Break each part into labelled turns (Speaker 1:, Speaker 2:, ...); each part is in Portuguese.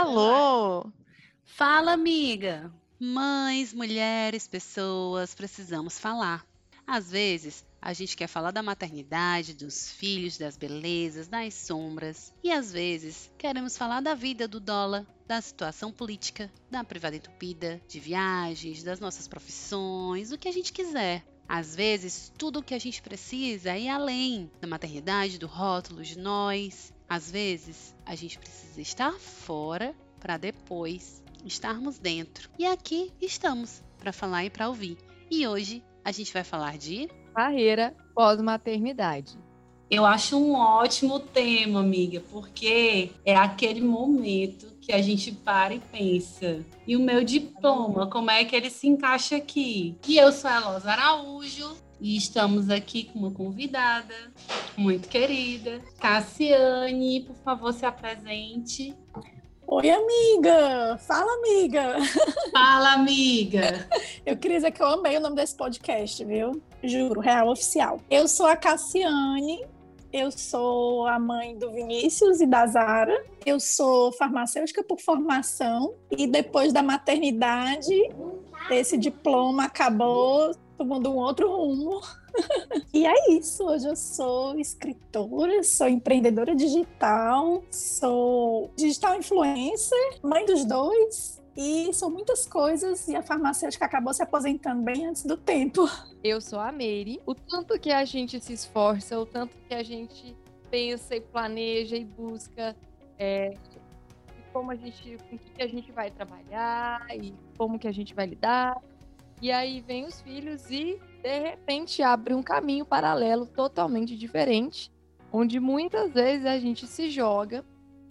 Speaker 1: Alô!
Speaker 2: Fala, amiga! Mães, mulheres, pessoas, precisamos falar. Às vezes, a gente quer falar da maternidade, dos filhos, das belezas, das sombras. E às vezes, queremos falar da vida do dólar, da situação política, da privada entupida, de viagens, das nossas profissões, o que a gente quiser. Às vezes, tudo o que a gente precisa é ir além da maternidade, do rótulo, de nós. Às vezes, a gente precisa estar fora para depois estarmos dentro. E aqui estamos para falar e para ouvir. E hoje a gente vai falar de
Speaker 1: carreira pós-maternidade.
Speaker 3: Eu acho um ótimo tema, amiga, porque é aquele momento que a gente para e pensa. E o meu diploma, como é que ele se encaixa aqui? E eu sou a Elosa Araújo, e estamos aqui com uma convidada muito querida, Cassiane. Por favor, se apresente.
Speaker 4: Oi, amiga! Fala, amiga!
Speaker 3: Fala, amiga!
Speaker 4: Eu queria dizer que eu amei o nome desse podcast, viu? Juro, real oficial. Eu sou a Cassiane, eu sou a mãe do Vinícius e da Zara. Eu sou farmacêutica por formação e depois da maternidade, esse diploma acabou tomando um outro rumo. e é isso. Hoje eu sou escritora, sou empreendedora digital, sou digital influencer, mãe dos dois. E são muitas coisas, e a farmacêutica acabou se aposentando bem antes do tempo.
Speaker 1: Eu sou a Meire. O tanto que a gente se esforça, o tanto que a gente pensa e planeja e busca é, como a gente, com que a gente vai trabalhar e como que a gente vai lidar e aí vem os filhos e de repente abre um caminho paralelo totalmente diferente, onde muitas vezes a gente se joga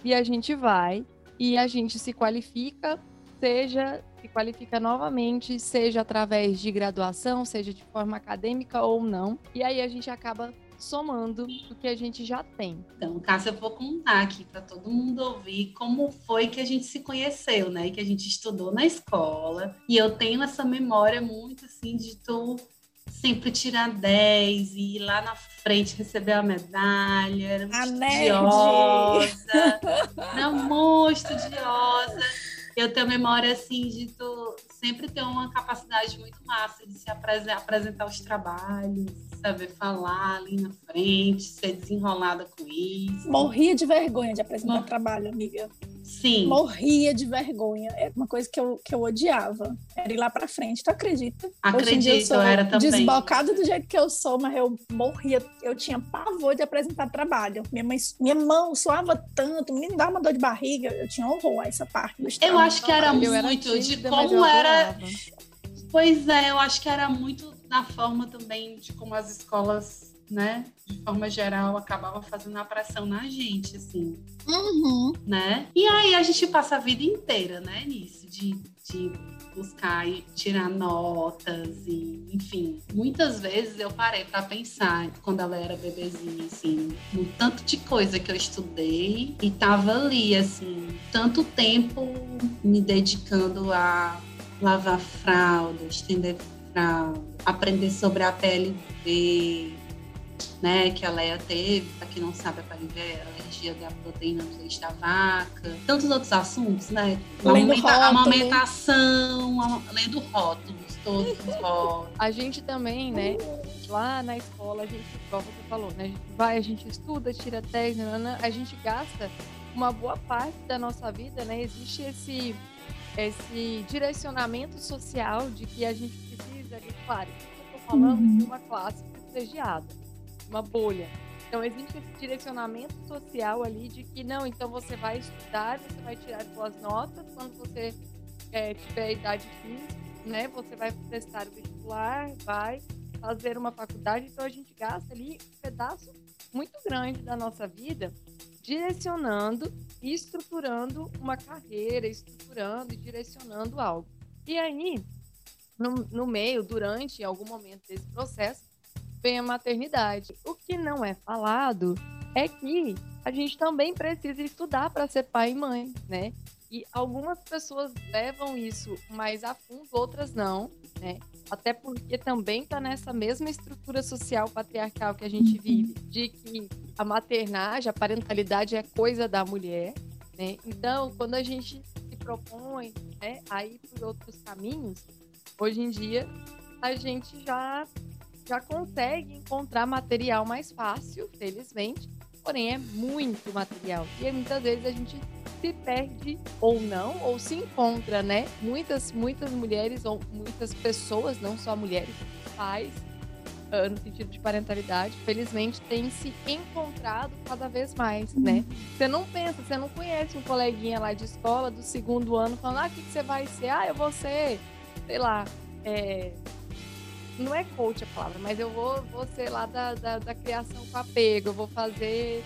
Speaker 1: e a gente vai e a gente se qualifica, seja se qualifica novamente, seja através de graduação, seja de forma acadêmica ou não. E aí a gente acaba somando o que a gente já tem.
Speaker 3: Então, Cássia, eu vou contar aqui para todo mundo ouvir como foi que a gente se conheceu, né? Que a gente estudou na escola. E eu tenho essa memória muito assim de tu sempre tirar 10 e ir lá na frente receber a medalha. Era muito a estudiosa. Não, muito estudiosa. Eu tenho memória assim de tu sempre ter uma capacidade muito massa de se apresentar os trabalhos saber falar ali na frente, ser desenrolada com isso.
Speaker 4: Morria de vergonha de apresentar Mor trabalho, amiga.
Speaker 3: Sim.
Speaker 4: Morria de vergonha. Era uma coisa que eu, que eu odiava. Era ir lá pra frente. Tu acredita?
Speaker 3: Acredito, eu, sou era também.
Speaker 4: Desbocada do jeito que eu sou, mas eu morria. Eu tinha pavor de apresentar trabalho. Minha, mãe, minha mão suava tanto, me dava uma dor de barriga. Eu tinha horror a essa parte do
Speaker 3: Eu acho que era muito era de como era. Pois é, eu acho que era muito na forma também de como as escolas, né, de forma geral, acabavam fazendo a pressão na gente, assim.
Speaker 4: Uhum.
Speaker 3: Né? E aí a gente passa a vida inteira, né, nisso, de, de buscar e tirar notas e, enfim, muitas vezes eu parei para pensar quando ela era bebezinha, assim, no tanto de coisa que eu estudei e tava ali, assim, tanto tempo me dedicando a lavar fralda, estender fralda, aprender sobre a PLV, né, que a Leia teve, para quem não sabe, a PLV é a alergia da proteína do leite da vaca, tantos outros assuntos, né? Amamenta, amamentação, lendo rótulos, todos os rótulos.
Speaker 1: A gente também, né, lá na escola, a gente, igual você falou, né, a gente vai, a gente estuda, tira 10, a gente gasta uma boa parte da nossa vida, né, existe esse esse direcionamento social de que a gente precisa, e claro, eu estou falando uhum. de uma classe privilegiada, uma bolha. Então existe esse direcionamento social ali de que não, então você vai estudar, você vai tirar suas notas quando você é, tiver idade física, né? Você vai prestar o vestibular, vai fazer uma faculdade, então a gente gasta ali um pedaço muito grande da nossa vida direcionando e estruturando uma carreira, estruturando e direcionando algo. E aí, no, no meio, durante algum momento desse processo, vem a maternidade. O que não é falado é que a gente também precisa estudar para ser pai e mãe, né? E algumas pessoas levam isso mais a fundo, outras não, né? Até porque também está nessa mesma estrutura social patriarcal que a gente vive, de que a maternagem, a parentalidade é coisa da mulher, Né? Então, quando a gente se propõe né, a ir por outros caminhos, hoje em dia a gente já, já consegue encontrar material mais fácil, felizmente, porém é muito material. E muitas vezes a gente se perde ou não, ou se encontra, né? Muitas, muitas mulheres ou muitas pessoas, não só mulheres, pais, uh, no sentido de parentalidade, felizmente têm se encontrado cada vez mais, né? uhum. né? Você não pensa, você não conhece um coleguinha lá de escola do segundo ano falando, ah, o que, que você vai ser? Ah, eu vou ser, sei lá, é... não é coach a palavra, mas eu vou, vou ser lá da, da, da criação com apego, eu vou fazer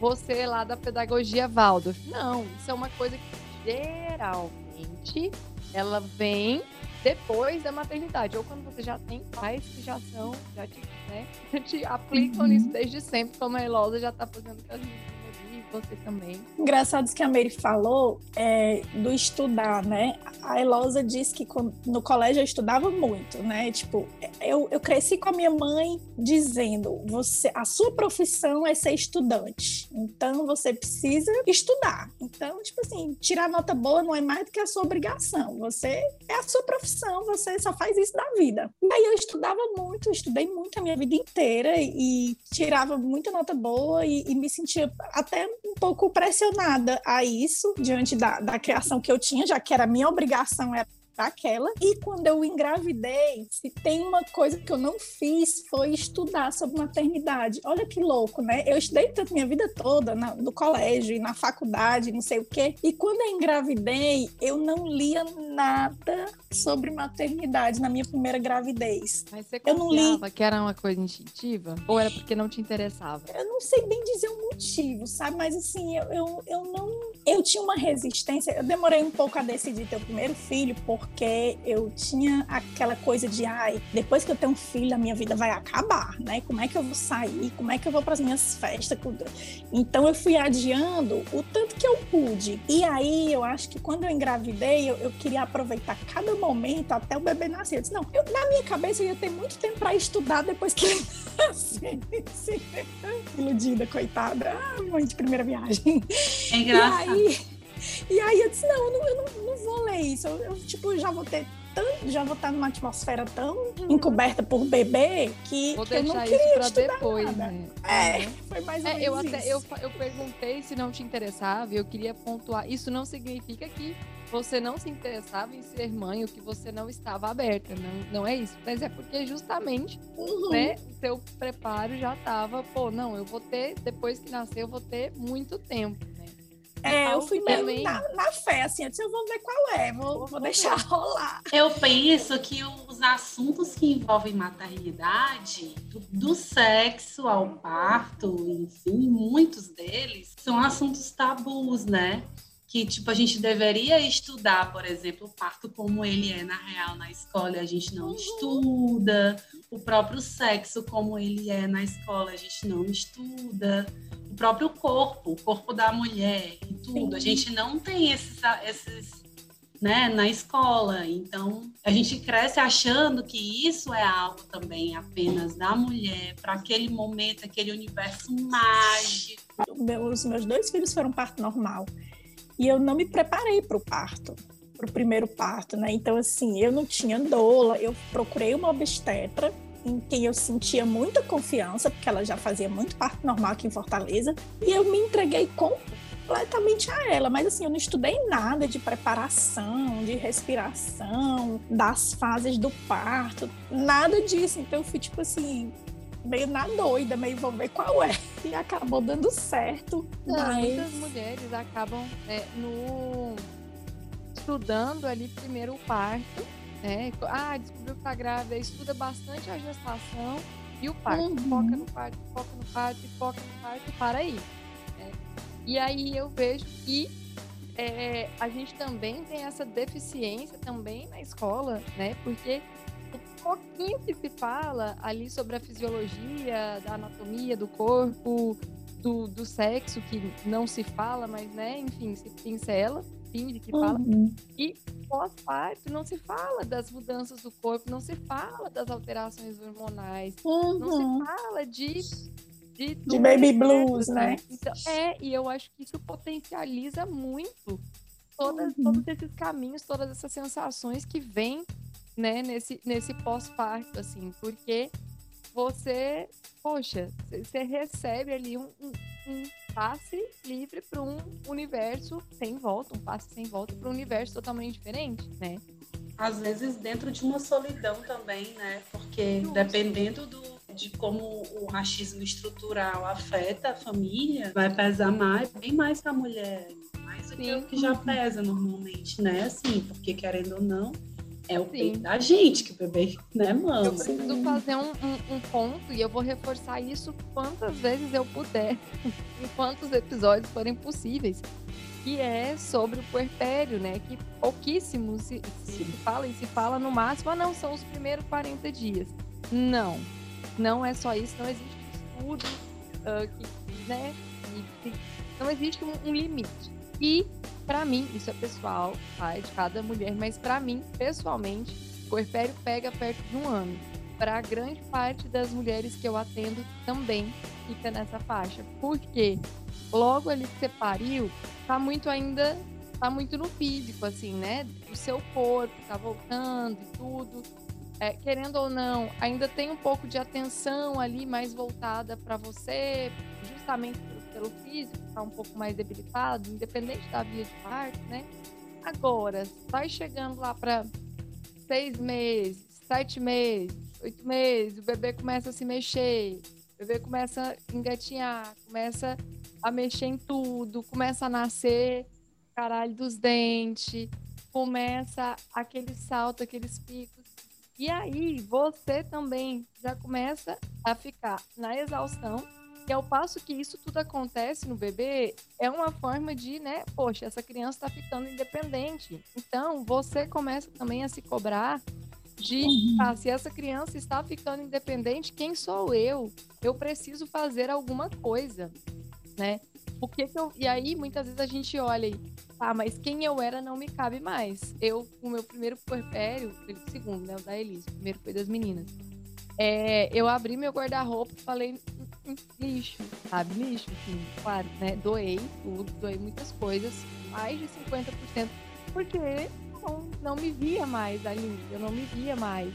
Speaker 1: você lá da pedagogia Waldorf. Não, isso é uma coisa que geralmente ela vem depois da maternidade, ou quando você já tem pais que já são, já te, né, te aplicam uhum. nisso desde sempre, como a Elosa já está fazendo com as você também.
Speaker 4: Engraçado que a Mary falou é, do estudar, né? A Elosa disse que no colégio eu estudava muito, né? Tipo, eu, eu cresci com a minha mãe dizendo: você, a sua profissão é ser estudante, então você precisa estudar. Então, tipo assim, tirar nota boa não é mais do que a sua obrigação. Você é a sua profissão, você só faz isso da vida. E aí eu estudava muito, estudei muito a minha vida inteira e tirava muita nota boa e, e me sentia até um pouco pressionada a isso, diante da, da criação que eu tinha, já que era minha obrigação, era aquela. E quando eu engravidei, se tem uma coisa que eu não fiz foi estudar sobre maternidade. Olha que louco, né? Eu estudei tanto minha vida toda na, no colégio e na faculdade, não sei o quê. E quando eu engravidei, eu não lia nada sobre maternidade na minha primeira gravidez.
Speaker 1: Mas você eu não li que era uma coisa instintiva? Ou era porque não te interessava?
Speaker 4: Eu não sei bem dizer o motivo, sabe? Mas assim, eu, eu, eu não. Eu tinha uma resistência. Eu demorei um pouco a decidir ter o primeiro filho, por porque eu tinha aquela coisa de, ai, depois que eu tenho um filho, a minha vida vai acabar, né? Como é que eu vou sair? Como é que eu vou para as minhas festas? Então eu fui adiando o tanto que eu pude. E aí eu acho que quando eu engravidei, eu, eu queria aproveitar cada momento até o bebê nascer. Eu disse, não, eu, na minha cabeça eu ia ter muito tempo para estudar depois que ele nascesse. Iludida, coitada. Ah, mãe de primeira viagem.
Speaker 3: É engraçado.
Speaker 4: E aí, e aí eu disse, não, eu não, eu não, não vou ler isso. Eu, eu, tipo, já vou ter tanto, já vou estar numa atmosfera tão uhum. encoberta por bebê que, que eu não queria isso estudar depois, nada. Né? É, foi mais ou é, menos
Speaker 1: eu até, Eu, eu perguntei se não te interessava, eu queria pontuar. Isso não significa que você não se interessava em ser mãe ou que você não estava aberta, não, não é isso. Mas é porque justamente, uhum. né, o seu preparo já estava, pô, não, eu vou ter, depois que nascer, eu vou ter muito tempo.
Speaker 4: É, eu fui meio na, na, fé, assim, eu disse, eu vou ver qual é, vou, vou deixar rolar.
Speaker 3: Eu penso que os assuntos que envolvem maternidade, do, do sexo ao parto, enfim, muitos deles, são assuntos tabus, né? que tipo a gente deveria estudar, por exemplo, o parto como ele é na real na escola, a gente não uhum. estuda, o próprio sexo como ele é na escola, a gente não estuda o próprio corpo, o corpo da mulher e tudo. Sim. A gente não tem esses, esses né, na escola. Então, a gente cresce achando que isso é algo também apenas da mulher, para aquele momento, aquele universo mágico.
Speaker 4: Os meus dois filhos foram parto normal. E eu não me preparei para o parto, para o primeiro parto, né? Então, assim, eu não tinha doula, eu procurei uma obstetra em quem eu sentia muita confiança, porque ela já fazia muito parte normal aqui em Fortaleza, e eu me entreguei completamente a ela. Mas assim, eu não estudei nada de preparação, de respiração, das fases do parto, nada disso. Então eu fui tipo assim, meio na doida, meio vou ver qual é. E acabou dando certo.
Speaker 1: Não, mas... Muitas mulheres acabam é, no estudando ali primeiro o parto né? Ah, descobriu que tá grávida, estuda bastante a gestação e o parto. Uhum. Foca no parto, foca no parto, foca no parto e para aí. E aí eu vejo que é, a gente também tem essa deficiência também na escola, né? Porque o pouquinho que se fala ali sobre a fisiologia, da anatomia do corpo, do, do sexo, que não se fala, mas, né, enfim, se pincela Cindy que fala. Uhum. E pós-parto não se fala das mudanças do corpo, não se fala das alterações hormonais, uhum. não se uhum. fala de de,
Speaker 4: de baby blues, né?
Speaker 1: Então, é, e eu acho que isso potencializa muito todas, uhum. todos esses caminhos, todas essas sensações que vêm né, nesse, nesse pós-parto, assim, porque você, poxa, você recebe ali um, um, um passe livre para um universo sem volta, um passe sem volta para um universo totalmente diferente, né?
Speaker 3: Às vezes dentro de uma solidão também, né? Porque dependendo do, de como o racismo estrutural afeta a família, vai pesar mais, bem mais para a mulher, mais do que o que já pesa normalmente, né? Assim, porque querendo ou não, é o Sim. peito da gente que o bebê, né, mama.
Speaker 1: Eu preciso fazer um, um, um, ponto e eu vou reforçar isso quantas vezes eu puder, em quantos episódios forem possíveis, que é sobre o puerpério, né? Que pouquíssimo se, se fala e se fala no máximo, ah, não, são os primeiros 40 dias. Não, não é só isso, não existe estudo uh, que, né? não existe um, um limite. E para mim, isso é pessoal, tá? É de cada mulher, mas para mim, pessoalmente, o puerpério pega perto de um ano. Para grande parte das mulheres que eu atendo também fica nessa faixa. Porque logo ali que você pariu, tá muito ainda, tá muito no físico, assim, né? O seu corpo tá voltando e tudo. É, querendo ou não, ainda tem um pouco de atenção ali mais voltada para você, justamente pelo físico está um pouco mais debilitado, independente da via de parto, né? Agora, vai chegando lá para seis meses, sete meses, oito meses, o bebê começa a se mexer, o bebê começa a engatinhar, começa a mexer em tudo, começa a nascer caralho dos dentes, começa aquele salto, aqueles picos. E aí você também já começa a ficar na exaustão e ao passo que isso tudo acontece no bebê, é uma forma de, né, poxa, essa criança está ficando independente. Então, você começa também a se cobrar de, uhum. ah, se essa criança está ficando independente, quem sou eu? Eu preciso fazer alguma coisa, né? O que, que eu... E aí, muitas vezes a gente olha e, ah, mas quem eu era não me cabe mais. Eu, o meu primeiro puerpério, o segundo, né, o da Elise, o primeiro foi das meninas. É, eu abri meu guarda-roupa e falei, lixo, sabe? Lixo, assim, claro, né? Doei tudo, doei muitas coisas, mais de 50%, porque não, não me via mais ali, eu não me via mais,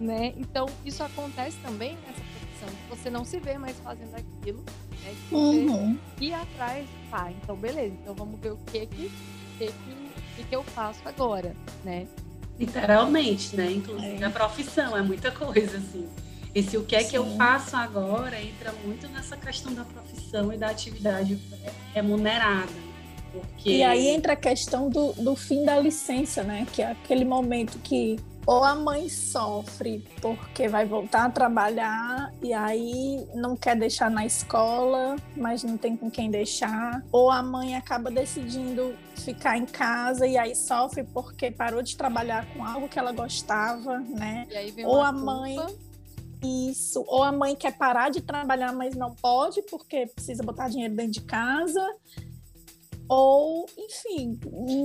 Speaker 1: né? Então, isso acontece também nessa profissão, você não se vê mais fazendo aquilo, né? Que uhum. ir atrás, tá, então beleza, então vamos ver o que que, que, que, que eu faço agora, né?
Speaker 3: Literalmente, né? Inclusive é. a profissão, é muita coisa, assim. Esse o que é Sim. que eu faço agora entra muito nessa questão da profissão e da atividade remunerada. Porque...
Speaker 4: E aí entra a questão do, do fim da licença, né? Que é aquele momento que ou a mãe sofre porque vai voltar a trabalhar e aí não quer deixar na escola, mas não tem com quem deixar, ou a mãe acaba decidindo ficar em casa e aí sofre porque parou de trabalhar com algo que ela gostava, né? ou a culpa. mãe isso, ou a mãe quer parar de trabalhar, mas não pode porque precisa botar dinheiro dentro de casa. Ou, enfim,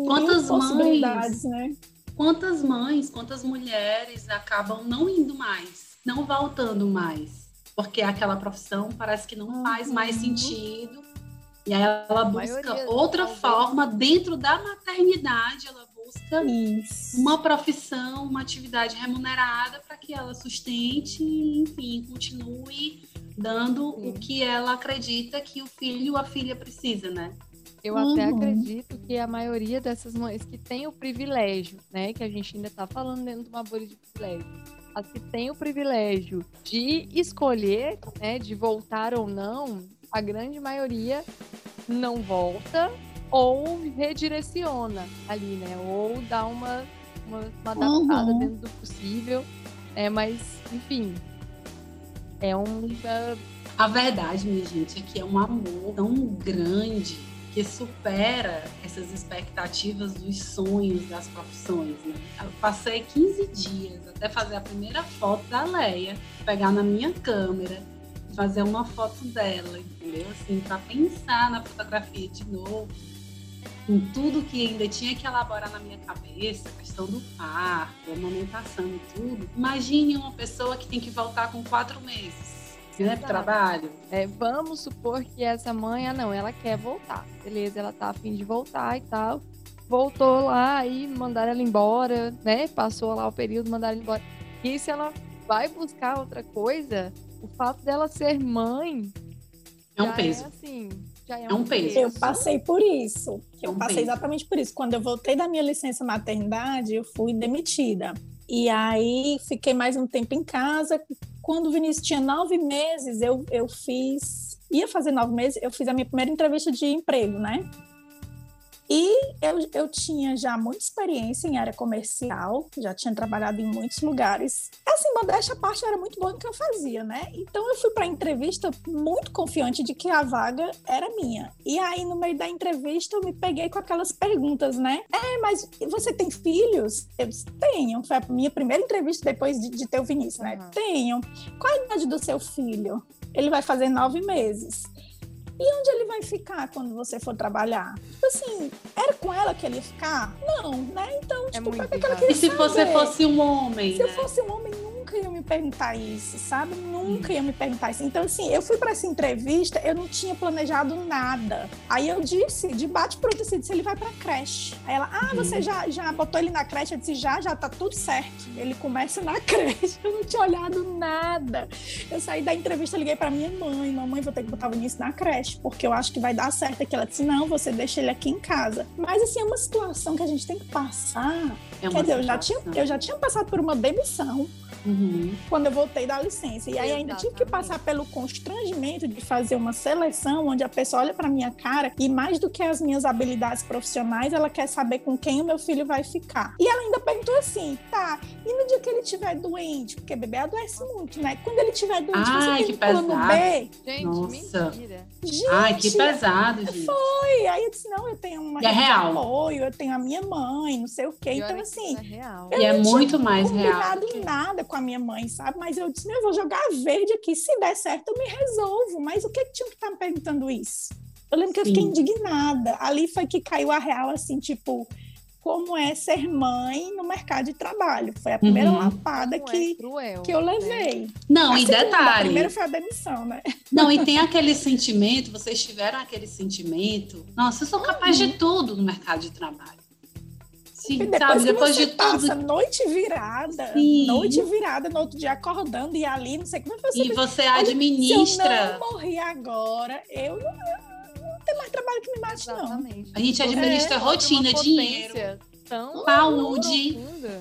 Speaker 3: quantas possibilidades, mães, né? Quantas mães, quantas mulheres acabam não indo mais, não voltando mais, porque aquela profissão parece que não faz mais uhum. sentido. E aí ela busca outra forma dentro da maternidade, ela busca Isso. uma profissão, uma atividade remunerada para que ela sustente e, enfim, continue dando Sim. o que ela acredita que o filho ou a filha precisa, né?
Speaker 1: Eu uhum. até acredito que a maioria dessas mães que tem o privilégio, né, que a gente ainda está falando dentro de uma bolha de privilégio, as que têm o privilégio de escolher, né, de voltar ou não, a grande maioria não volta ou redireciona ali, né? Ou dá uma, uma, uma adaptada uhum. dentro do possível. É, mas, enfim, é um.
Speaker 3: A verdade, minha gente, é que é um amor tão grande que supera essas expectativas dos sonhos das profissões. Né? Eu passei 15 dias até fazer a primeira foto da Leia, pegar na minha câmera, fazer uma foto dela, entendeu? Assim, para pensar na fotografia de novo com tudo que ainda tinha que elaborar na minha cabeça, a questão do parto, a amamentação e tudo. Imagine uma pessoa que tem que voltar com quatro meses, né, pro trabalho.
Speaker 1: É, vamos supor que essa mãe, ah, não, ela quer voltar. Beleza, ela tá afim de voltar e tal. Voltou lá e mandaram ela embora, né? Passou lá o período, mandaram ela embora. E se ela vai buscar outra coisa, o fato dela ser mãe.
Speaker 3: É um
Speaker 1: já
Speaker 3: peso.
Speaker 1: É, assim, já é,
Speaker 3: É um peso.
Speaker 4: Eu passei por isso. Eu
Speaker 3: Um
Speaker 4: passei
Speaker 3: peso.
Speaker 4: exatamente por isso. Quando eu voltei da minha licença maternidade, eu fui demitida. E aí fiquei mais um tempo em casa. Quando o Vinícius tinha nove meses, eu, eu fiz. Ia fazer nove meses, eu fiz a minha primeira entrevista de emprego, né? E eu, eu tinha já muita experiência em área comercial, já tinha trabalhado em muitos lugares. Assim, modéstia à parte, era muito boa no que eu fazia, né? Então eu fui para a entrevista muito confiante de que a vaga era minha. E aí, no meio da entrevista, eu me peguei com aquelas perguntas, né? É, mas você tem filhos? Eu disse, tenho. Foi a minha primeira entrevista depois de, de ter o Vinícius, né?
Speaker 1: Uhum.
Speaker 4: Tenho. Qual a idade do seu filho? Ele vai fazer nove meses. E onde ele vai ficar quando você for trabalhar? Tipo assim, era com ela que ele ia ficar? Não, né? Então, tipo, pra
Speaker 1: muito
Speaker 4: que ela
Speaker 1: errado.
Speaker 3: E
Speaker 4: queria
Speaker 3: se você fosse um homem,
Speaker 4: Se eu
Speaker 3: né?
Speaker 4: fosse um homem, nunca ia me perguntar isso, sabe? Nunca ia me perguntar isso. Então, assim, eu fui para essa entrevista, eu não tinha planejado nada. Aí eu disse, de bate pronto, assim, disse, ele vai pra creche. Aí ela, ah,
Speaker 3: Uhum.
Speaker 4: você já, já botou ele na creche? Eu disse, já, já tá tudo certo. Ele começa na creche. Eu não tinha olhado nada. Eu saí da entrevista, liguei pra minha mãe. Mamãe, vou ter que botar o Vinícius na creche, porque eu acho que vai dar certo aqui. Ela disse, não, você deixa ele aqui em casa. Mas, assim, é uma situação que a gente tem que passar.
Speaker 3: É
Speaker 4: Quer dizer, eu já, tinha, eu já tinha passado por uma demissão
Speaker 3: Uhum.
Speaker 4: Quando eu voltei da licença. E aí ainda tive que passar pelo constrangimento de fazer uma seleção onde a pessoa olha para minha cara e mais do que as minhas habilidades profissionais, ela quer saber com quem o meu filho vai ficar. E ela ainda perguntou assim: "Tá, e no dia que ele estiver doente, porque bebê adoece muito, né? Quando ele estiver doente,
Speaker 3: Ai,
Speaker 4: você
Speaker 3: que
Speaker 4: tem plano
Speaker 3: pesado.
Speaker 4: B?"
Speaker 1: Gente,
Speaker 3: Nossa.
Speaker 1: mentira.
Speaker 4: Gente,
Speaker 3: Ai, que pesado, gente.
Speaker 4: foi. Aí eu disse: "Não, eu tenho uma
Speaker 3: é real.
Speaker 4: apoio, eu tenho a minha mãe, não sei o quê".
Speaker 1: Pior
Speaker 4: Então
Speaker 1: é
Speaker 4: assim,
Speaker 1: é real.
Speaker 3: E é
Speaker 4: não tinha
Speaker 3: muito mais real.
Speaker 4: combinado nada com a minha mãe, sabe? Mas eu disse, meu, eu vou jogar verde aqui, se der certo eu me resolvo. Mas o que que tinha que estar me perguntando isso? Eu lembro que eu fiquei
Speaker 3: Sim.
Speaker 4: indignada. Ali foi que caiu a real, assim, tipo, como é ser mãe no mercado de trabalho. Foi a primeira
Speaker 3: Uhum.
Speaker 4: lapada
Speaker 1: Como é
Speaker 4: que,
Speaker 1: cruel,
Speaker 4: que eu
Speaker 1: né?
Speaker 4: levei.
Speaker 3: Não,
Speaker 4: A
Speaker 3: e
Speaker 4: segunda, A
Speaker 3: detalhe.
Speaker 4: primeira foi a demissão, né?
Speaker 3: Não, e tem aquele sentimento, vocês tiveram aquele sentimento. Nossa, eu sou capaz de tudo no mercado de trabalho. Sim,
Speaker 4: depois,
Speaker 3: sabe,
Speaker 4: que
Speaker 3: depois
Speaker 4: você
Speaker 3: de
Speaker 4: passa
Speaker 3: tudo.
Speaker 4: noite virada,
Speaker 3: Sim.
Speaker 4: noite virada, no outro dia acordando e ali, não sei como é que você
Speaker 3: E você
Speaker 4: Olha, Se
Speaker 3: administra.
Speaker 4: eu não morrer agora, eu não, eu não tem mais trabalho que me bate, não.
Speaker 1: Exatamente.
Speaker 3: A gente administra
Speaker 4: É,
Speaker 3: rotina,
Speaker 1: Uma
Speaker 3: dinheiro.
Speaker 1: potência Tão
Speaker 3: Saúde.
Speaker 1: profunda.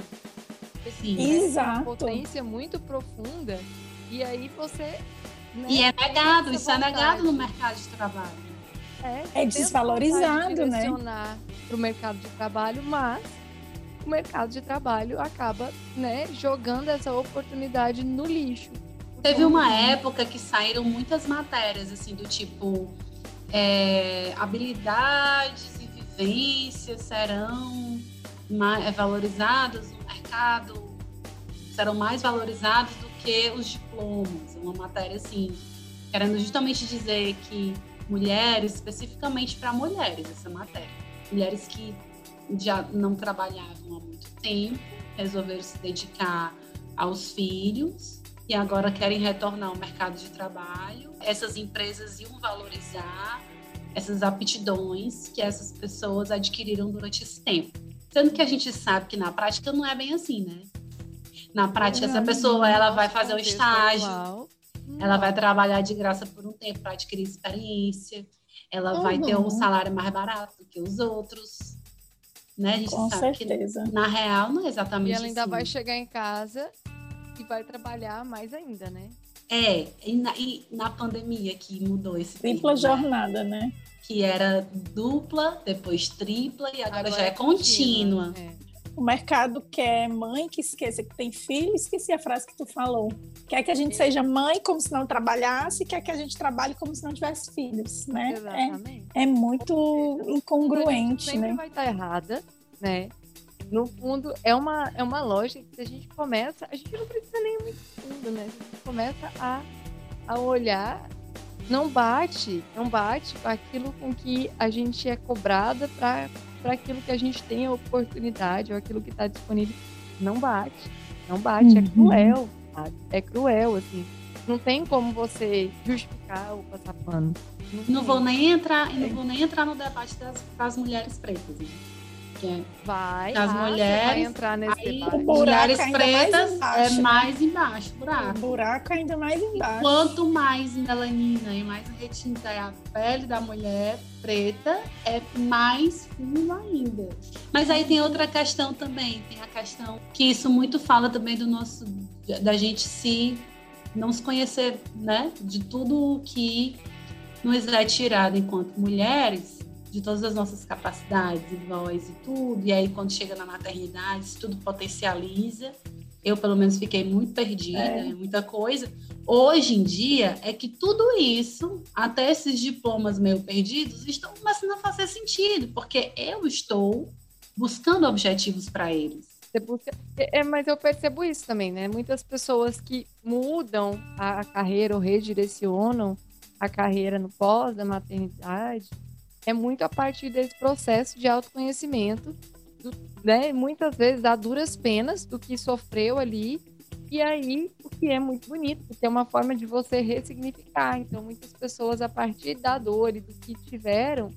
Speaker 3: Sim.
Speaker 1: Né? Uma
Speaker 4: Exato.
Speaker 1: potência muito profunda. E aí você. né,
Speaker 3: E é negado, isso é negado no mercado de trabalho.
Speaker 1: É,
Speaker 4: É desvalorizado,
Speaker 1: de
Speaker 4: né?
Speaker 1: para o mercado de trabalho, mas o mercado de trabalho acaba né, jogando essa oportunidade no lixo.
Speaker 3: Teve uma época que saíram muitas matérias, assim, do tipo é, habilidades e vivências serão mais, é, valorizadas no mercado, serão mais valorizados do que os diplomas. Uma matéria assim, querendo justamente dizer que mulheres, especificamente para mulheres, essa matéria, mulheres que já não trabalhavam há muito tempo, resolveram se dedicar aos filhos e agora querem retornar ao mercado de trabalho. Essas empresas iam valorizar essas aptidões que essas pessoas adquiriram durante esse tempo. Sendo que a gente sabe que na prática não é bem assim, né? Na prática, essa
Speaker 4: Não,
Speaker 3: pessoa ela vai fazer um estágio,
Speaker 1: atual,
Speaker 3: ela vai trabalhar de graça por um tempo para adquirir experiência, ela vai ter um
Speaker 4: Uhum.
Speaker 3: salário mais barato do que os outros. Né? A gente
Speaker 4: Com
Speaker 3: sabe
Speaker 4: certeza.
Speaker 3: que na real não é exatamente
Speaker 1: E ela ainda
Speaker 3: assim.
Speaker 1: vai chegar em casa e vai trabalhar mais ainda, né?
Speaker 3: É, e na, e na pandemia que mudou esse
Speaker 4: Tripla
Speaker 3: termo, né?
Speaker 4: jornada, né?
Speaker 3: Que era dupla, depois tripla e agora, já é contínua.
Speaker 1: É.
Speaker 4: O mercado quer mãe que esqueça que tem filho, esqueci a frase que tu falou. Quer que a gente seja mãe como se não trabalhasse, quer que a gente trabalhe como se não tivesse filhos, né?
Speaker 1: Exatamente.
Speaker 4: É, é muito incongruente,
Speaker 1: sempre
Speaker 4: né?
Speaker 1: vai estar errada, né? No fundo, é uma, é uma lógica que se a gente começa, a gente não precisa nem muito fundo, né? A gente começa a, a olhar, não bate, não bate com aquilo com que a gente é cobrada para aquilo que a gente tem a oportunidade ou aquilo que está disponível. Não bate, não bate, é
Speaker 4: Uhum.
Speaker 1: cruel, sabe? É cruel, assim. Não tem como você justificar ou passar pano.
Speaker 3: Não, não vou nem entrar, não vou nem entrar no debate das, das mulheres pretas. Né?
Speaker 1: Que é, vai,
Speaker 3: as
Speaker 1: ah,
Speaker 3: mulheres
Speaker 1: vai entrar nesse
Speaker 3: aí,
Speaker 1: debate.
Speaker 3: mulheres pretas
Speaker 4: mais
Speaker 3: é mais embaixo,
Speaker 4: O
Speaker 3: buraco.
Speaker 4: buraco ainda mais embaixo.
Speaker 3: Quanto mais melanina e mais retinta é a pele da mulher preta, é mais fundo ainda. Mas aí tem outra questão também, tem a questão que isso muito fala também do nosso da gente se não se conhecer, né, de tudo que nos é tirado enquanto mulheres, de todas as nossas capacidades e voz e tudo. E aí quando chega na maternidade, isso tudo potencializa. Eu pelo menos fiquei muito perdida,
Speaker 4: É.
Speaker 3: em muita coisa. Hoje em dia é que tudo isso, até esses diplomas meio perdidos, estão começando a fazer sentido, porque eu estou buscando objetivos para eles.
Speaker 1: É, mas eu percebo isso também, né? Muitas pessoas que mudam a carreira ou redirecionam a carreira no pós da maternidade é muito a partir desse processo de autoconhecimento, do- né? Muitas vezes a duras penas do que sofreu ali. E aí, o que é muito bonito, porque é uma forma de você ressignificar. Então, muitas pessoas, a partir da dor e do que tiveram,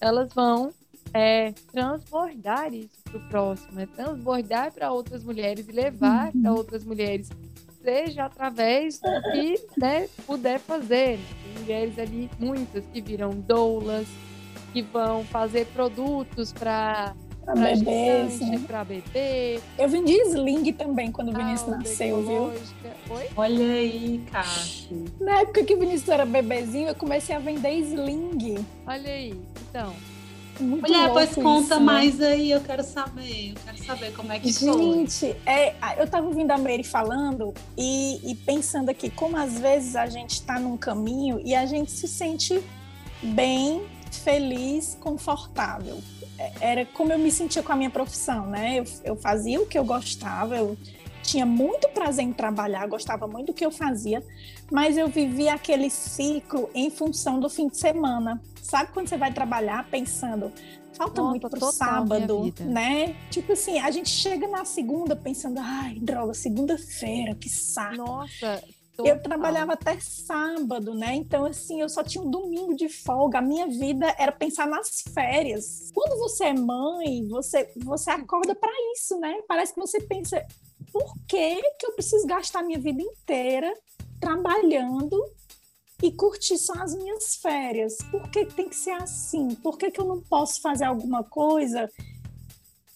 Speaker 1: elas vão é, transbordar isso para o próximo, é transbordar para outras mulheres e levar para outras mulheres, seja através do que né, puder fazer. Tem mulheres ali, muitas, que viram doulas, que vão fazer produtos para
Speaker 4: Pra bebês, né?
Speaker 1: para bebê.
Speaker 4: Eu vendi sling também quando o Vinícius
Speaker 1: fralda
Speaker 4: nasceu, viu?
Speaker 1: Oi?
Speaker 3: Olha aí, Cássio.
Speaker 4: Na época que o Vinícius era bebezinho, eu comecei a vender sling.
Speaker 1: Olha aí. Então,
Speaker 4: Muito
Speaker 3: Mulher, pois conta
Speaker 4: isso, né?
Speaker 3: mais aí, eu quero saber. Eu quero saber como é que foi.
Speaker 4: Gente, é, eu tava ouvindo a Mary falando e, e pensando aqui como às vezes a gente está num caminho e a gente se sente bem, feliz, confortável. É, Era como eu me sentia com a minha profissão, né? Eu, eu fazia o que eu gostava, eu tinha muito prazer em trabalhar, gostava muito do que eu fazia, mas eu vivia aquele ciclo em função do fim de semana. Sabe quando você vai trabalhar pensando, falta
Speaker 1: Nossa,
Speaker 4: muito pro sábado, né? Tipo assim, a gente chega na segunda pensando, ai, droga, segunda-feira, que saco.
Speaker 1: nossa.
Speaker 4: Eu
Speaker 1: total.
Speaker 4: trabalhava até sábado, né? Então, assim, eu só tinha um domingo de folga. A minha vida era pensar nas férias. Quando você é mãe, você, você acorda para isso, né? Parece que você pensa, por que, que eu preciso gastar minha vida inteira trabalhando e curtir só as minhas férias? Por que tem que ser assim? Por que, que eu não posso fazer alguma coisa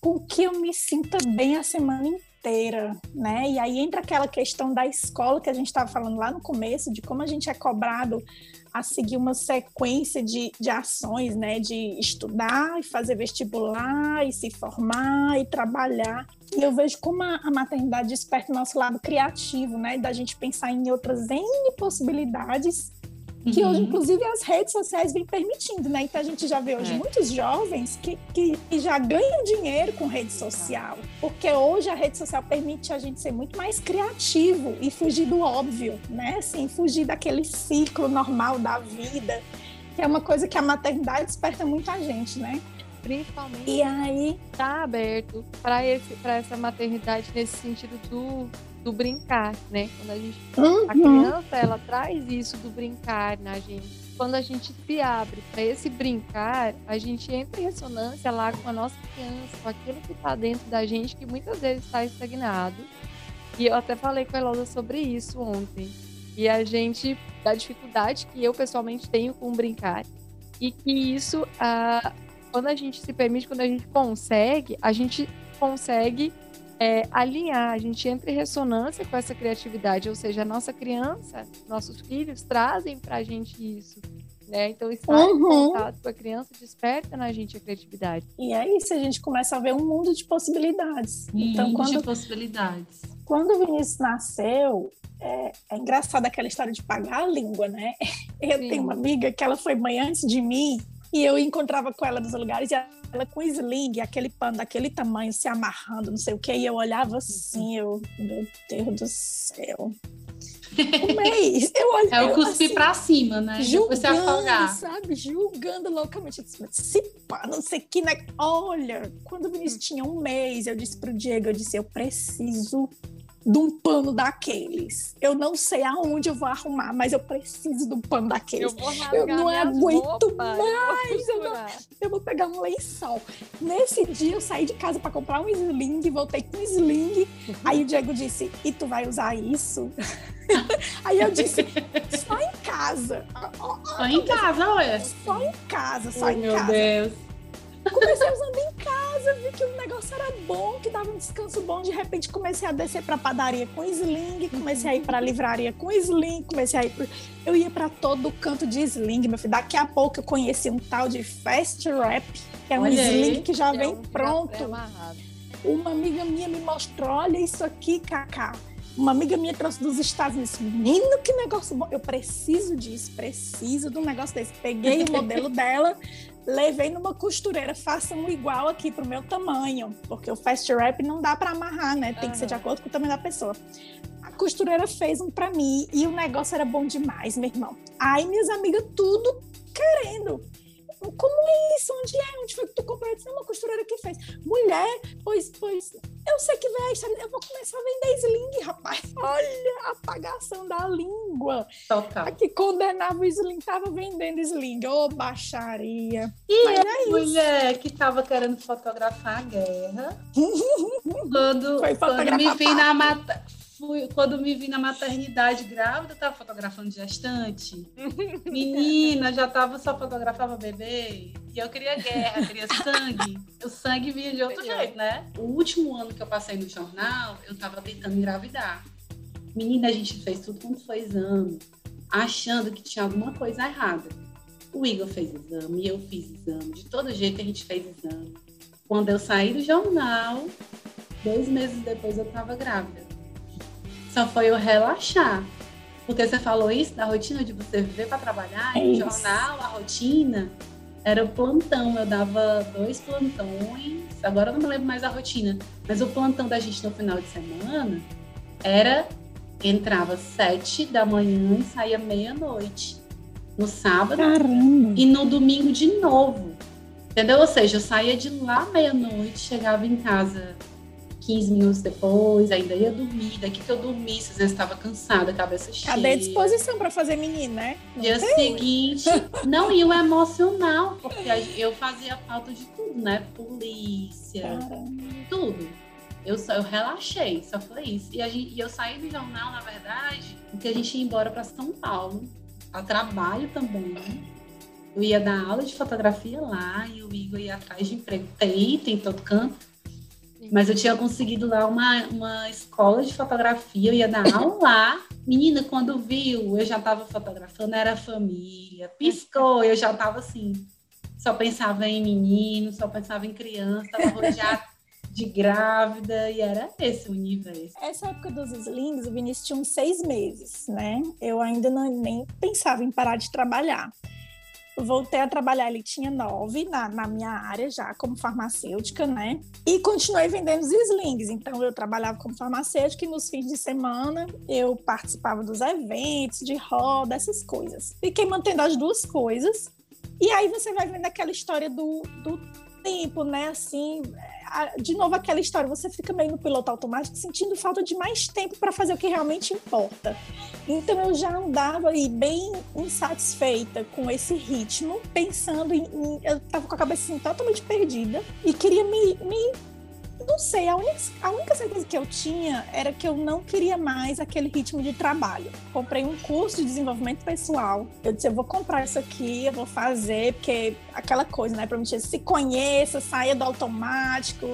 Speaker 4: com que eu me sinta bem a semana inteira, né? E aí entra aquela questão da escola que a gente estava falando lá no começo, de como a gente é cobrado a seguir uma sequência de, de ações, né? De estudar e fazer vestibular e se formar e trabalhar. E eu vejo como a, a maternidade desperta o nosso lado criativo, né? Da gente pensar em outras N possibilidades que hoje,
Speaker 3: Uhum.
Speaker 4: inclusive, as redes sociais vêm permitindo, né? Então a gente já vê hoje
Speaker 3: É.
Speaker 4: muitos jovens que, que, que já ganham dinheiro com rede social. Porque hoje a rede social permite a gente ser muito mais criativo e fugir do óbvio, né? Assim, fugir daquele ciclo normal da vida, que é uma coisa que a maternidade desperta muito a gente, né?
Speaker 1: Principalmente
Speaker 4: E aí,
Speaker 1: tá aberto para essa maternidade nesse sentido do, do brincar, né? Quando a gente a
Speaker 4: uhum,
Speaker 1: criança ela traz isso do brincar na gente. Quando a gente se abre para esse brincar, a gente entra em ressonância lá com a nossa criança, com aquilo que está dentro da gente que muitas vezes está estagnado. E eu até falei com a Elosa sobre isso ontem. E a gente, da dificuldade que eu pessoalmente tenho com brincar. E que isso, ah, quando a gente se permite, quando a gente consegue, a gente consegue é, alinhar, a gente entra em ressonância com essa criatividade, ou seja, a nossa criança, nossos filhos trazem pra gente isso. Né? Então, estar em
Speaker 4: Uhum.
Speaker 1: contato com a criança desperta na gente a criatividade.
Speaker 4: e é isso, a gente começa a ver um mundo de possibilidades. Então,
Speaker 3: Mundo
Speaker 4: quando
Speaker 3: de possibilidades.
Speaker 4: Quando o Vinícius nasceu, é, é engraçado aquela história de pagar a língua, né? Eu
Speaker 1: Sim.
Speaker 4: tenho uma amiga que ela foi mãe antes de mim e eu encontrava com ela nos lugares e ela com sling, aquele pano daquele tamanho, se amarrando, não sei o quê, e eu olhava assim, eu, meu Deus do céu. Mês. Eu olhei,
Speaker 3: É o
Speaker 4: eu,
Speaker 3: cuspir
Speaker 4: assim,
Speaker 3: pra cima, né?
Speaker 4: Julgando,
Speaker 3: afogar.
Speaker 4: sabe? Julgando loucamente. Eu disse, "Mas Se pá, não sei que, né? Olha, quando o Vinícius tinha um mês, eu disse pro Diego, eu disse, eu preciso de um pano daqueles. Eu não sei aonde eu vou arrumar, mas eu preciso de um pano daqueles.
Speaker 1: Eu, vou
Speaker 4: Eu não aguento
Speaker 1: roupas,
Speaker 4: mais,
Speaker 1: Eu
Speaker 4: eu
Speaker 1: vou,
Speaker 4: não-. Eu vou pegar um lençol. Nesse dia eu saí de casa para comprar um sling, voltei com um sling. Aí o Diego disse: "E tu vai usar isso?" Aí eu disse: "Só em casa,
Speaker 3: Só em casa, olha.
Speaker 4: só em casa, só
Speaker 3: Oh,
Speaker 4: em
Speaker 3: meu
Speaker 4: casa."
Speaker 3: Deus.
Speaker 4: Comecei usando em casa, vi que o negócio era bom, que dava um descanso bom. De repente comecei a descer para padaria com sling, comecei a ir para livraria com sling, comecei a ir pro... Eu ia para todo canto de sling, meu filho. Daqui a pouco eu conheci um tal de fast wrap, que é um
Speaker 3: Olha aí.
Speaker 4: sling que já
Speaker 1: É
Speaker 4: vem
Speaker 1: um
Speaker 4: pronto. Uma amiga minha me mostrou, olha isso aqui, Cacá. Uma amiga minha trouxe dos Estados Unidos. Menino, que negócio bom. Eu preciso disso, preciso de um negócio desse. Peguei o modelo dela, levei numa costureira. Façam um igual aqui pro meu tamanho. Porque o fast wrap não dá para amarrar, né? Tem que ser de acordo com o tamanho da pessoa. A costureira fez um para mim e o negócio era bom demais, meu irmão. Aí minhas amigas tudo querendo. Como é isso? Onde é? Onde foi que tu comprou? Eu disse, "Não, uma costureira que fez. Mulher, pois, pois, eu sei que história. Eu vou começar a vender sling, rapaz. Olha a apagação da língua.
Speaker 3: Total.
Speaker 4: A que condenava o sling, tava vendendo sling. Ô, baixaria.
Speaker 3: E a
Speaker 4: é isso.
Speaker 3: mulher que tava querendo fotografar a guerra. quando,
Speaker 4: Foi
Speaker 3: quando me vi na mata. Fui, quando me vi na maternidade grávida, eu tava fotografando gestante. Menina, já tava só fotografava bebê. E eu queria guerra, queria sangue. O sangue vinha de outro
Speaker 1: Melhor.
Speaker 3: jeito, né? O último ano que eu passei no jornal, eu tava tentando engravidar. Menina, a gente fez tudo quanto foi exame, achando que tinha alguma coisa errada. O Igor fez exame, eu fiz exame, de todo jeito a gente fez exame. Quando eu saí do jornal, dois meses depois eu tava grávida. Só foi eu relaxar. Porque você falou isso da rotina de você viver para trabalhar,
Speaker 4: É
Speaker 3: e
Speaker 4: isso.
Speaker 3: jornal, a rotina era o plantão. Eu dava dois plantões, agora eu não me lembro mais a rotina, mas o plantão da gente no final de semana era entrava sete da manhã e saía meia-noite. No sábado
Speaker 4: Caramba.
Speaker 3: e no domingo de novo. Entendeu? Ou seja, eu saía de lá meia-noite, chegava em casa 15 minutos depois, ainda ia dormir. Daqui que eu dormisse, às vezes estava cansada, cabeça cheia.
Speaker 4: Cadê a disposição para fazer menino, né? Não
Speaker 3: Dia
Speaker 4: tem.
Speaker 3: seguinte, não, e o emocional, porque eu fazia falta de tudo, né? Polícia,
Speaker 4: Caramba.
Speaker 3: tudo. Eu, só, eu relaxei, só foi isso. E, a gente, e eu saí do jornal, na verdade, porque a gente ia embora para São Paulo, a trabalho também. Eu ia dar aula de fotografia lá e o Igor ia atrás de emprego. Tem, tem em todo canto. Mas eu tinha conseguido lá uma, uma escola de fotografia, eu ia dar aula lá. Menina, quando viu, eu já estava fotografando, era família. Piscou, eu já estava assim. Só pensava em menino, só pensava em criança, estava rodeada de grávida, e era esse o universo.
Speaker 4: Essa época dos slings, o Vinícius tinha uns seis meses, né? Eu ainda não, nem pensava em parar de trabalhar. Voltei a trabalhar, ele tinha nove na, na minha área já, como farmacêutica, né? E continuei vendendo os slings. Então, eu trabalhava como farmacêutica e nos fins de semana eu participava dos eventos, de roda, essas coisas. Fiquei mantendo as duas coisas. E aí você vai vendo aquela história do, do tempo, né? Assim, de novo aquela história, você fica meio no piloto automático, sentindo falta de mais tempo para fazer o que realmente importa. Então eu já andava aí bem insatisfeita com esse ritmo, pensando em, em- eu tava com a cabeça assim, totalmente perdida e queria me, me não sei, a única, a única certeza que eu tinha era que eu não queria mais aquele ritmo de trabalho. Comprei um curso de desenvolvimento pessoal. Eu disse, eu vou comprar isso aqui, eu vou fazer, porque aquela coisa, né? Prometia, se conheça, saia do automático,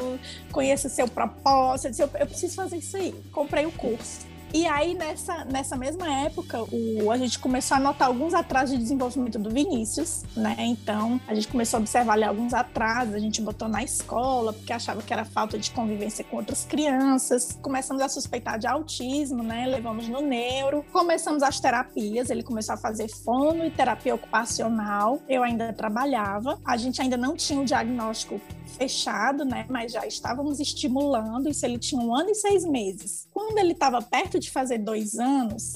Speaker 4: conheça seu propósito. Eu disse, eu, eu preciso fazer isso aí. Comprei o curso. E aí, nessa, nessa mesma época, o, a gente começou a notar alguns atrasos de desenvolvimento do Vinícius, né? Então, a gente começou a observar ali alguns atrasos, a gente botou na escola, porque achava que era falta de convivência com outras crianças. Começamos a suspeitar de autismo, né? Levamos no neuro. Começamos as terapias, ele começou a fazer fono e terapia ocupacional. Eu ainda trabalhava. A gente ainda não tinha o diagnóstico fechado, né? Mas já estávamos estimulando. Isso ele tinha um ano e seis meses. Quando ele estava perto de fazer dois anos,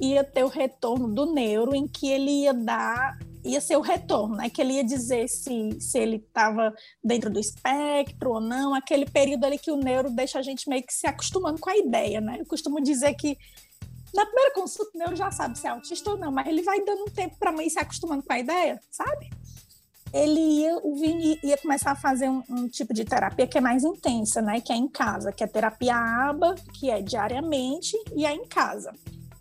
Speaker 4: ia ter o retorno do neuro, em que ele ia dar ia ser o retorno, né? Que ele ia dizer se, se ele estava dentro do espectro ou não, aquele período ali que o neuro deixa a gente meio que se acostumando com a ideia, né? Eu costumo dizer que na primeira consulta o neuro já sabe se é autista ou não, mas ele vai dando um tempo para a mãe se acostumando com a ideia, sabe? Ele ia, o Vini ia começar a fazer um, um, tipo de terapia que é mais intensa, né? Que é em casa, que é terapia aba, que é diariamente e é em casa.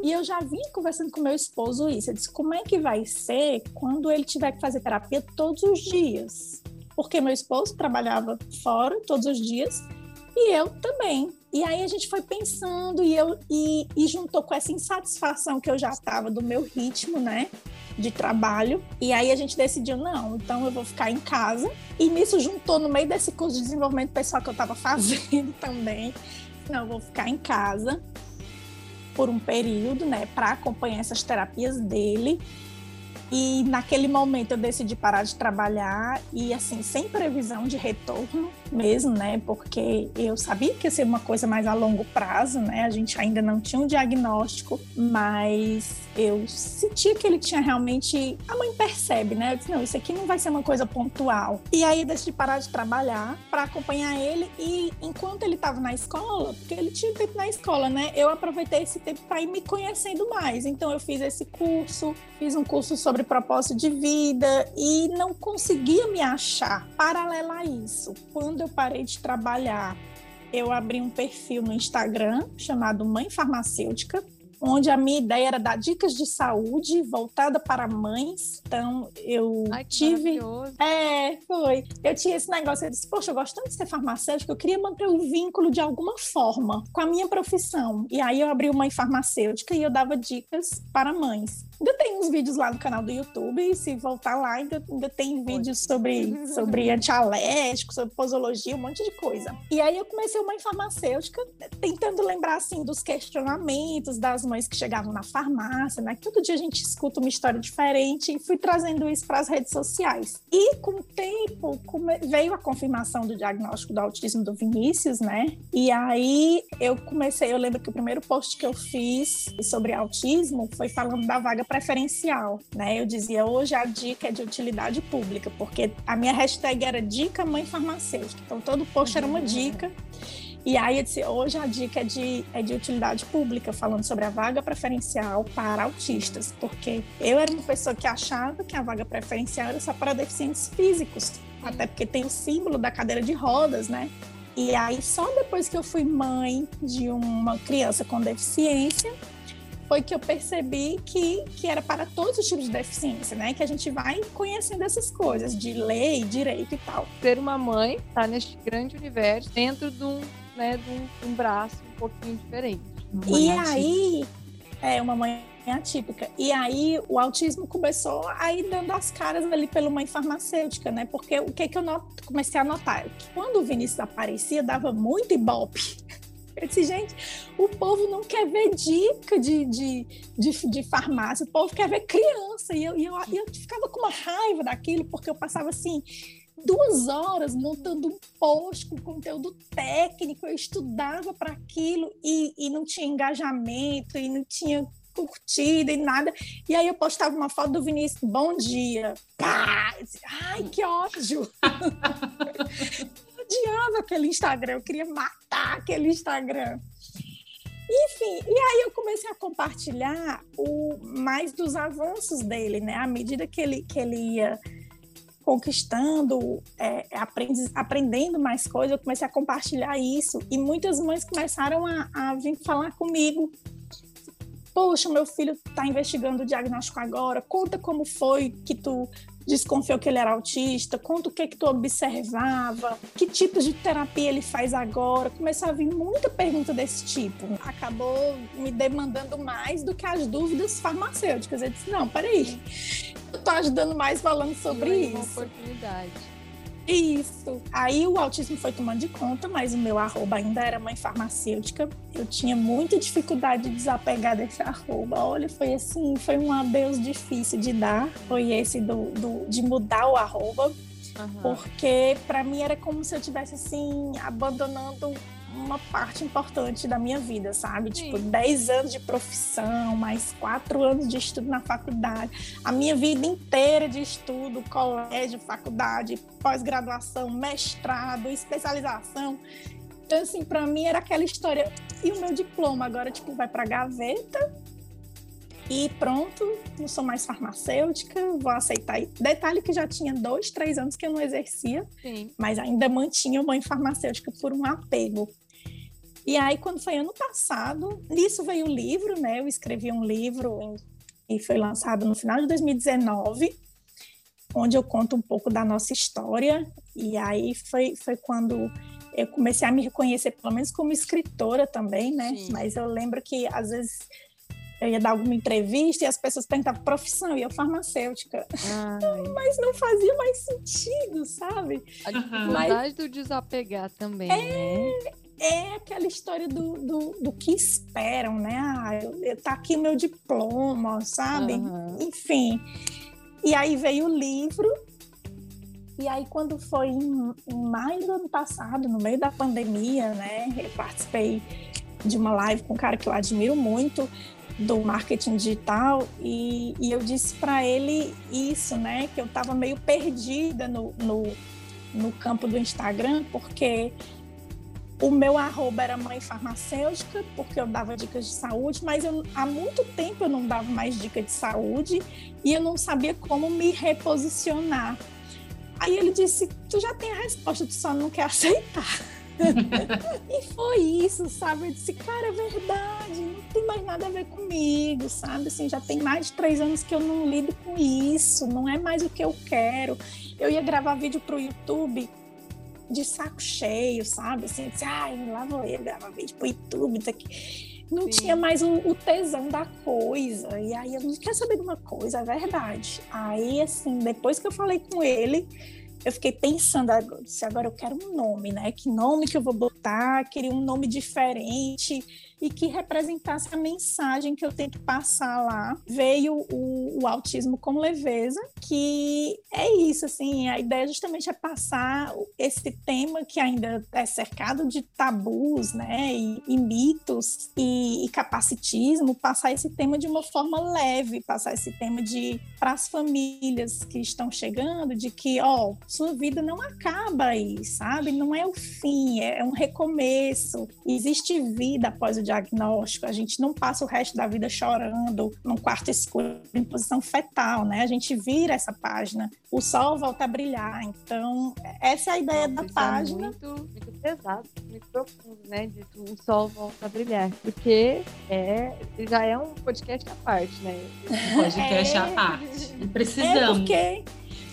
Speaker 4: E eu já vim conversando com meu esposo isso. Eu disse, como é que vai ser quando ele tiver que fazer terapia todos os dias? Porque meu esposo trabalhava fora todos os dias e eu também. E aí a gente foi pensando e eu e, e juntou com essa insatisfação que eu já estava do meu ritmo, né? de trabalho. E aí a gente decidiu, não, então eu vou ficar em casa. E nisso juntou no meio desse curso de desenvolvimento pessoal que eu estava fazendo também. Não, eu vou ficar em casa por um período, né, para acompanhar essas terapias dele. E naquele momento eu decidi parar de trabalhar e assim, sem previsão de retorno mesmo, né? Porque eu sabia que ia ser uma coisa mais a longo prazo, né? A gente ainda não tinha um diagnóstico, mas eu sentia que ele tinha realmente. A mãe percebe, né? Eu disse: não, isso aqui não vai ser uma coisa pontual. E aí eu decidi parar de trabalhar para acompanhar ele. E enquanto ele estava na escola, porque ele tinha tempo na escola, né? Eu aproveitei esse tempo para ir me conhecendo mais. Então eu fiz esse curso, fiz um curso sobre propósito de vida e não conseguia me achar. Paralela a isso, quando eu parei de trabalhar, eu abri um perfil no Instagram chamado Mãe Farmacêutica onde a minha ideia era dar dicas de saúde voltada para mães. Então, eu
Speaker 1: Ai,
Speaker 4: tive. É, foi. Eu tinha esse negócio, eu disse, poxa, eu gosto tanto de ser farmacêutica, eu queria manter um vínculo de alguma forma com a minha profissão. E aí eu abri uma farmacêutica e eu dava dicas para mães. Ainda tem uns vídeos lá no canal do YouTube, e se voltar lá, ainda, ainda tem vídeos sobre, sobre antialérgico, sobre posologia, um monte de coisa. E aí eu comecei uma farmacêutica, tentando lembrar, assim, dos questionamentos das mães que chegavam na farmácia, né? Todo dia a gente escuta uma história diferente e fui trazendo isso para as redes sociais. E com o tempo veio a confirmação do diagnóstico do autismo do Vinícius, né? E aí eu comecei, eu lembro que o primeiro post que eu fiz sobre autismo foi falando da vaga preferencial, né? Eu dizia hoje a dica é de utilidade pública, porque a minha hashtag era dica mãe farmacêutica. Então todo post era uma dica. E aí eu disse, hoje a dica é de, é de utilidade pública, falando sobre a vaga preferencial para autistas, porque eu era uma pessoa que achava que a vaga preferencial era só para deficientes físicos, até porque tem o símbolo da cadeira de rodas, né? E aí só depois que eu fui mãe de uma criança com deficiência, foi que eu percebi que, que era para todos os tipos de deficiência, né? Que a gente vai conhecendo essas coisas de lei, direito e tal.
Speaker 1: Ser uma mãe tá neste grande universo dentro de um, né, de um, um braço um pouquinho diferente.
Speaker 4: E aí, é uma mãe atípica. E aí o autismo começou a ir dando as caras ali pela mãe farmacêutica, né? Porque o que que eu comecei a notar? Que quando o Vinícius aparecia, dava muito ibope eu disse, gente, o povo não quer ver dica de, de, de, de farmácia, o povo quer ver criança. E eu, e eu, eu ficava com uma raiva daquilo, porque eu passava assim duas horas montando um post com conteúdo técnico, eu estudava para aquilo e, e não tinha engajamento e não tinha curtida e nada. E aí eu postava uma foto do Vinícius, bom dia. Pá! Ai, que ódio! odiava aquele Instagram, eu queria matar aquele Instagram. Enfim, e aí eu comecei a compartilhar o mais dos avanços dele, né? À medida que ele, que ele ia conquistando, é, aprend, aprendendo mais coisas, eu comecei a compartilhar isso. E muitas mães começaram a, a vir falar comigo. Poxa, meu filho está investigando o diagnóstico agora. Conta como foi que tu desconfiou que ele era autista, conta o que que tu observava, que tipos de terapia ele faz agora. Começou a vir muita pergunta desse tipo. Acabou me demandando mais do que as dúvidas farmacêuticas. Eu disse, não, peraí, eu tô ajudando mais falando sobre isso. Uma
Speaker 1: oportunidade.
Speaker 4: Isso. Aí o autismo foi tomando de conta, mas o meu arroba ainda era mãe farmacêutica. Eu tinha muita dificuldade de desapegar desse arroba. Olha, foi assim, foi um adeus difícil de dar. Foi esse do, do de mudar o arroba. Uhum. Porque para mim era como se eu tivesse assim abandonando uma parte importante da minha vida, sabe?
Speaker 1: Sim.
Speaker 4: Tipo, 10 anos de profissão, mais 4 anos de estudo na faculdade. A minha vida inteira de estudo, colégio, faculdade, pós-graduação, mestrado, especialização. Então, assim, para mim era aquela história. E o meu diploma agora, tipo, vai para gaveta e pronto, não sou mais farmacêutica, vou aceitar. Detalhe que já tinha dois, três anos que eu não exercia,
Speaker 1: Sim.
Speaker 4: mas ainda mantinha mãe farmacêutica por um apego. E aí, quando foi ano passado, nisso veio o livro, né? Eu escrevi um livro em, e foi lançado no final de 2019, onde eu conto um pouco da nossa história. E aí foi, foi quando eu comecei a me reconhecer, pelo menos como escritora também, né?
Speaker 1: Sim.
Speaker 4: Mas eu lembro que às vezes eu ia dar alguma entrevista e as pessoas perguntavam profissão, e eu farmacêutica.
Speaker 1: Ai,
Speaker 4: Mas não fazia mais sentido, sabe?
Speaker 1: a dificuldade do desapegar também, né?
Speaker 4: É aquela história do, do, do que esperam, né? Ah, tá aqui o meu diploma, sabe?
Speaker 1: Aham.
Speaker 4: Enfim. E aí veio o livro. E aí, quando foi em, em maio do ano passado, no meio da pandemia, né? Eu participei de uma live com um cara que eu admiro muito do marketing digital e, e eu disse para ele isso, né? Que eu estava meio perdida no, no, no campo do Instagram, porque o meu arroba era mãe farmacêutica, porque eu dava dicas de saúde, mas eu, há muito tempo eu não dava mais dica de saúde e eu não sabia como me reposicionar. Aí ele disse: Tu já tem a resposta, tu só não quer aceitar. e foi isso, sabe? Eu disse: Cara, é verdade, não tem mais nada a ver comigo, sabe? Assim, já tem mais de três anos que eu não lido com isso, não é mais o que eu quero. Eu ia gravar vídeo pro YouTube de saco cheio, sabe? Assim, disse, ai, lá vou eu gravar vídeo pro YouTube, aqui. Não
Speaker 1: Sim.
Speaker 4: tinha mais o, o tesão da coisa. E aí eu não quer saber de uma coisa, é verdade. Aí, assim, depois que eu falei com ele, eu fiquei pensando, agora, disse, agora eu quero um nome, né? Que nome que eu vou botar? Queria um nome diferente e que representasse a mensagem que eu tento passar lá. Veio o, o autismo com leveza, que é isso, assim, a ideia justamente é passar esse tema que ainda é cercado de tabus, né, e, e mitos e, e capacitismo, passar esse tema de uma forma leve, passar esse tema de para as famílias que estão chegando, de que, ó, sua vida não acaba aí, sabe? Não é o fim, é um recomeço. Existe vida após o diagnóstico. A gente não passa o resto da vida chorando num quarto escuro em posição fetal, né? A gente vira essa página. O sol volta a brilhar. Então, essa é a ideia da
Speaker 1: Isso é
Speaker 4: página.
Speaker 1: muito, muito pesado, muito profundo, né? De tu- o sol volta a brilhar. Porque é, já é um podcast à parte, né?
Speaker 3: Podcast à
Speaker 4: É.
Speaker 3: parte.
Speaker 4: É
Speaker 3: Precisamos.
Speaker 4: porque,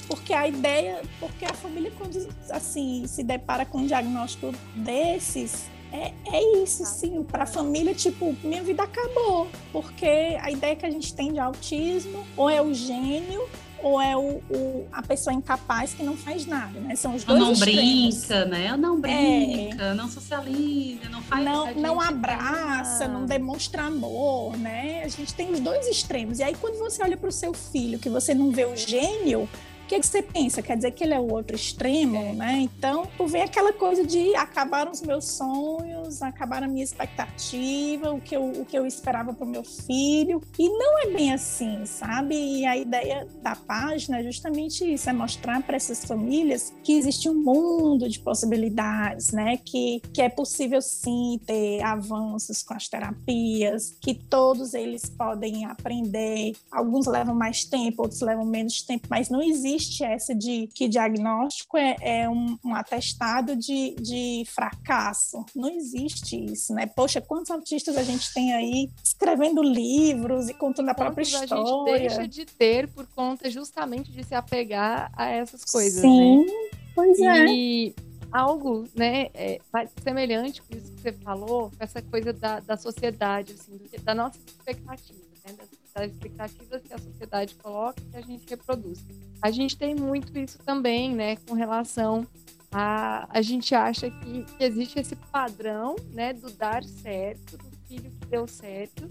Speaker 4: porque a ideia, porque a família quando assim se depara com um diagnóstico desses, é, é isso, sim. Para a família, tipo, minha vida acabou, porque a ideia que a gente tem de autismo ou é o gênio ou é o, o- a pessoa incapaz que não faz nada, né? São os dois
Speaker 3: não
Speaker 4: extremos.
Speaker 3: brinca, né? Não brinca, não socializa, não faz.
Speaker 4: não, não abraça, não demonstra amor, né? A gente tem os dois extremos. E aí, quando você olha para o seu filho, que você não vê o gênio, o que, que você pensa? Quer dizer que ele é o outro extremo,
Speaker 1: É.
Speaker 4: né? Então, tu vê aquela coisa de acabaram os meus sonhos, acabaram a minha expectativa, o que eu, o que eu esperava para o meu filho. E não é bem assim, sabe? E a ideia da página é justamente isso, é mostrar para essas famílias que existe um mundo de possibilidades, né? Que, que é possível sim ter avanços com as terapias, que todos eles podem aprender. Alguns levam mais tempo, outros levam menos tempo, mas não existe essa de que diagnóstico é, é um, um atestado de, de fracasso. Não existe isso, né? Poxa, quantos autistas a gente tem aí escrevendo livros e contando a própria
Speaker 1: Quantos a
Speaker 4: história?
Speaker 1: gente deixa de ter por conta justamente de se apegar a essas coisas,
Speaker 4: Sim,
Speaker 1: né?
Speaker 4: pois é.
Speaker 1: E algo, né, é, semelhante com isso que você falou, com essa coisa da, da sociedade, assim, do da nossa expectativa, né, das, das expectativas que a sociedade coloca e que a gente reproduz. A gente tem muito isso também, né, com relação a... A gente acha que, que existe esse padrão, né, do dar certo, do filho que deu certo,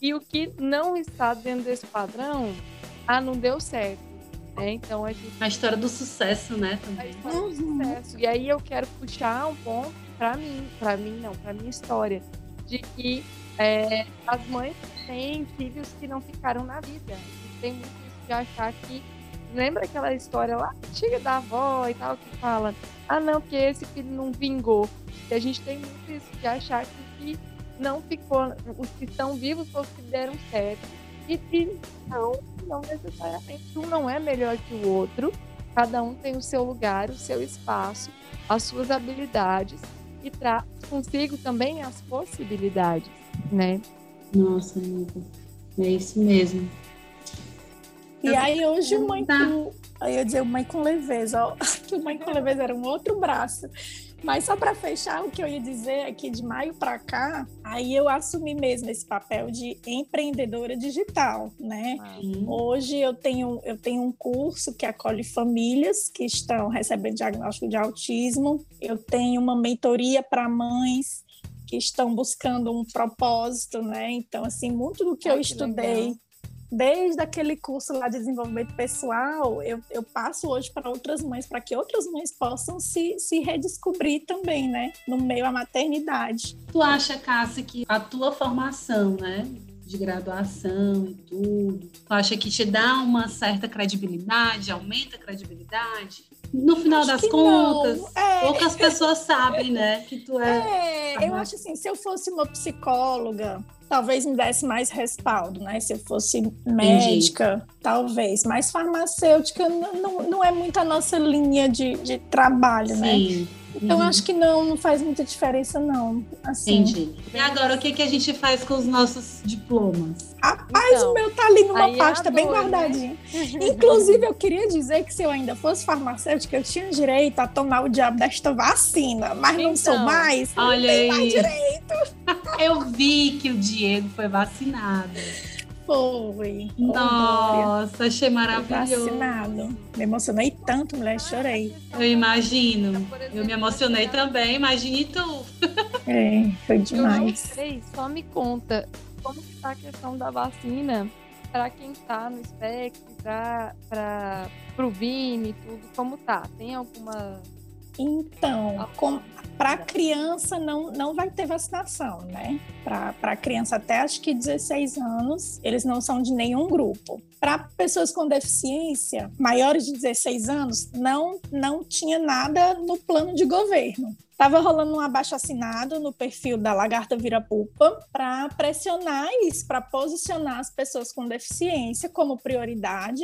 Speaker 1: e o que não está dentro desse padrão, ah, não deu certo. Né? Então a gente
Speaker 3: A história do sucesso, né?
Speaker 1: a
Speaker 3: Também.
Speaker 1: história do sucesso. E aí eu quero puxar um ponto para mim, para mim não, para minha história, de que é, as mães têm filhos que não ficaram na vida. Tem muito isso de achar que lembra aquela história lá antiga da avó e tal que fala, ah não, porque esse filho não vingou. E a gente tem muito isso de achar que, que não ficou, os que estão vivos foram os que deram certo. E, e não, não necessariamente um não é melhor que o outro. Cada um tem o seu lugar, o seu espaço, as suas habilidades e traz consigo também as possibilidades, né?
Speaker 3: Nossa, amiga, é isso mesmo.
Speaker 4: E aí hoje mãe com, aí eu ia dizer mãe com leveza, ó, que mãe com leveza era um outro braço. Mas só para fechar, o que eu ia dizer é que de maio para cá, aí eu assumi mesmo esse papel de empreendedora digital, né? Uhum. Hoje eu tenho, eu tenho um curso que acolhe famílias que estão recebendo diagnóstico de autismo. Eu tenho uma mentoria para mães que estão buscando um propósito, né? Então, assim, muito do que eu estudei legal desde aquele curso lá de desenvolvimento pessoal, eu, eu passo hoje para outras mães, para que outras mães possam se, se redescobrir também, né, no meio à maternidade.
Speaker 3: Tu acha, Cássia, que a tua formação, né, de graduação e tudo, tu acha que te dá uma certa credibilidade, aumenta a credibilidade? No final acho das contas, é. poucas pessoas sabem, né, que tu
Speaker 4: é. É, eu acho assim, se eu fosse uma psicóloga, talvez me desse mais respaldo, né? Se eu fosse médica, Entendi. talvez. Mas farmacêutica não, não é muito a nossa linha de, de trabalho, né? Sim. né? Então uhum. acho que não, não faz muita diferença, não. Assim.
Speaker 3: Entendi. E agora, o que, que a gente faz com os nossos diplomas?
Speaker 4: Rapaz, então, o meu tá ali numa é pasta é bem guardadinho. Né? Inclusive, eu queria dizer que se eu ainda fosse farmacêutica, eu tinha direito a tomar o diabo desta vacina, mas então, não sou então, mais, não olha aí. mais direito.
Speaker 3: Eu vi que o Diego foi vacinado.
Speaker 4: Foi.
Speaker 3: Nossa, achei maravilhoso.
Speaker 4: Vacinado. Me emocionei tanto, mulher, chorei.
Speaker 3: Eu imagino. Eu me emocionei também, imagine tu.
Speaker 4: É, foi demais.
Speaker 1: Eu só me conta como que tá a questão da vacina para quem está no espectro, para o Vini, tudo, como tá? Tem alguma
Speaker 4: então, para criança não, não vai ter vacinação, né? Para criança até acho que 16 anos, eles não são de nenhum grupo. Para pessoas com deficiência maiores de 16 anos, não, não tinha nada no plano de governo. Estava rolando um abaixo assinado no perfil da Lagarta Vira Pupa para pressionar isso, para posicionar as pessoas com deficiência como prioridade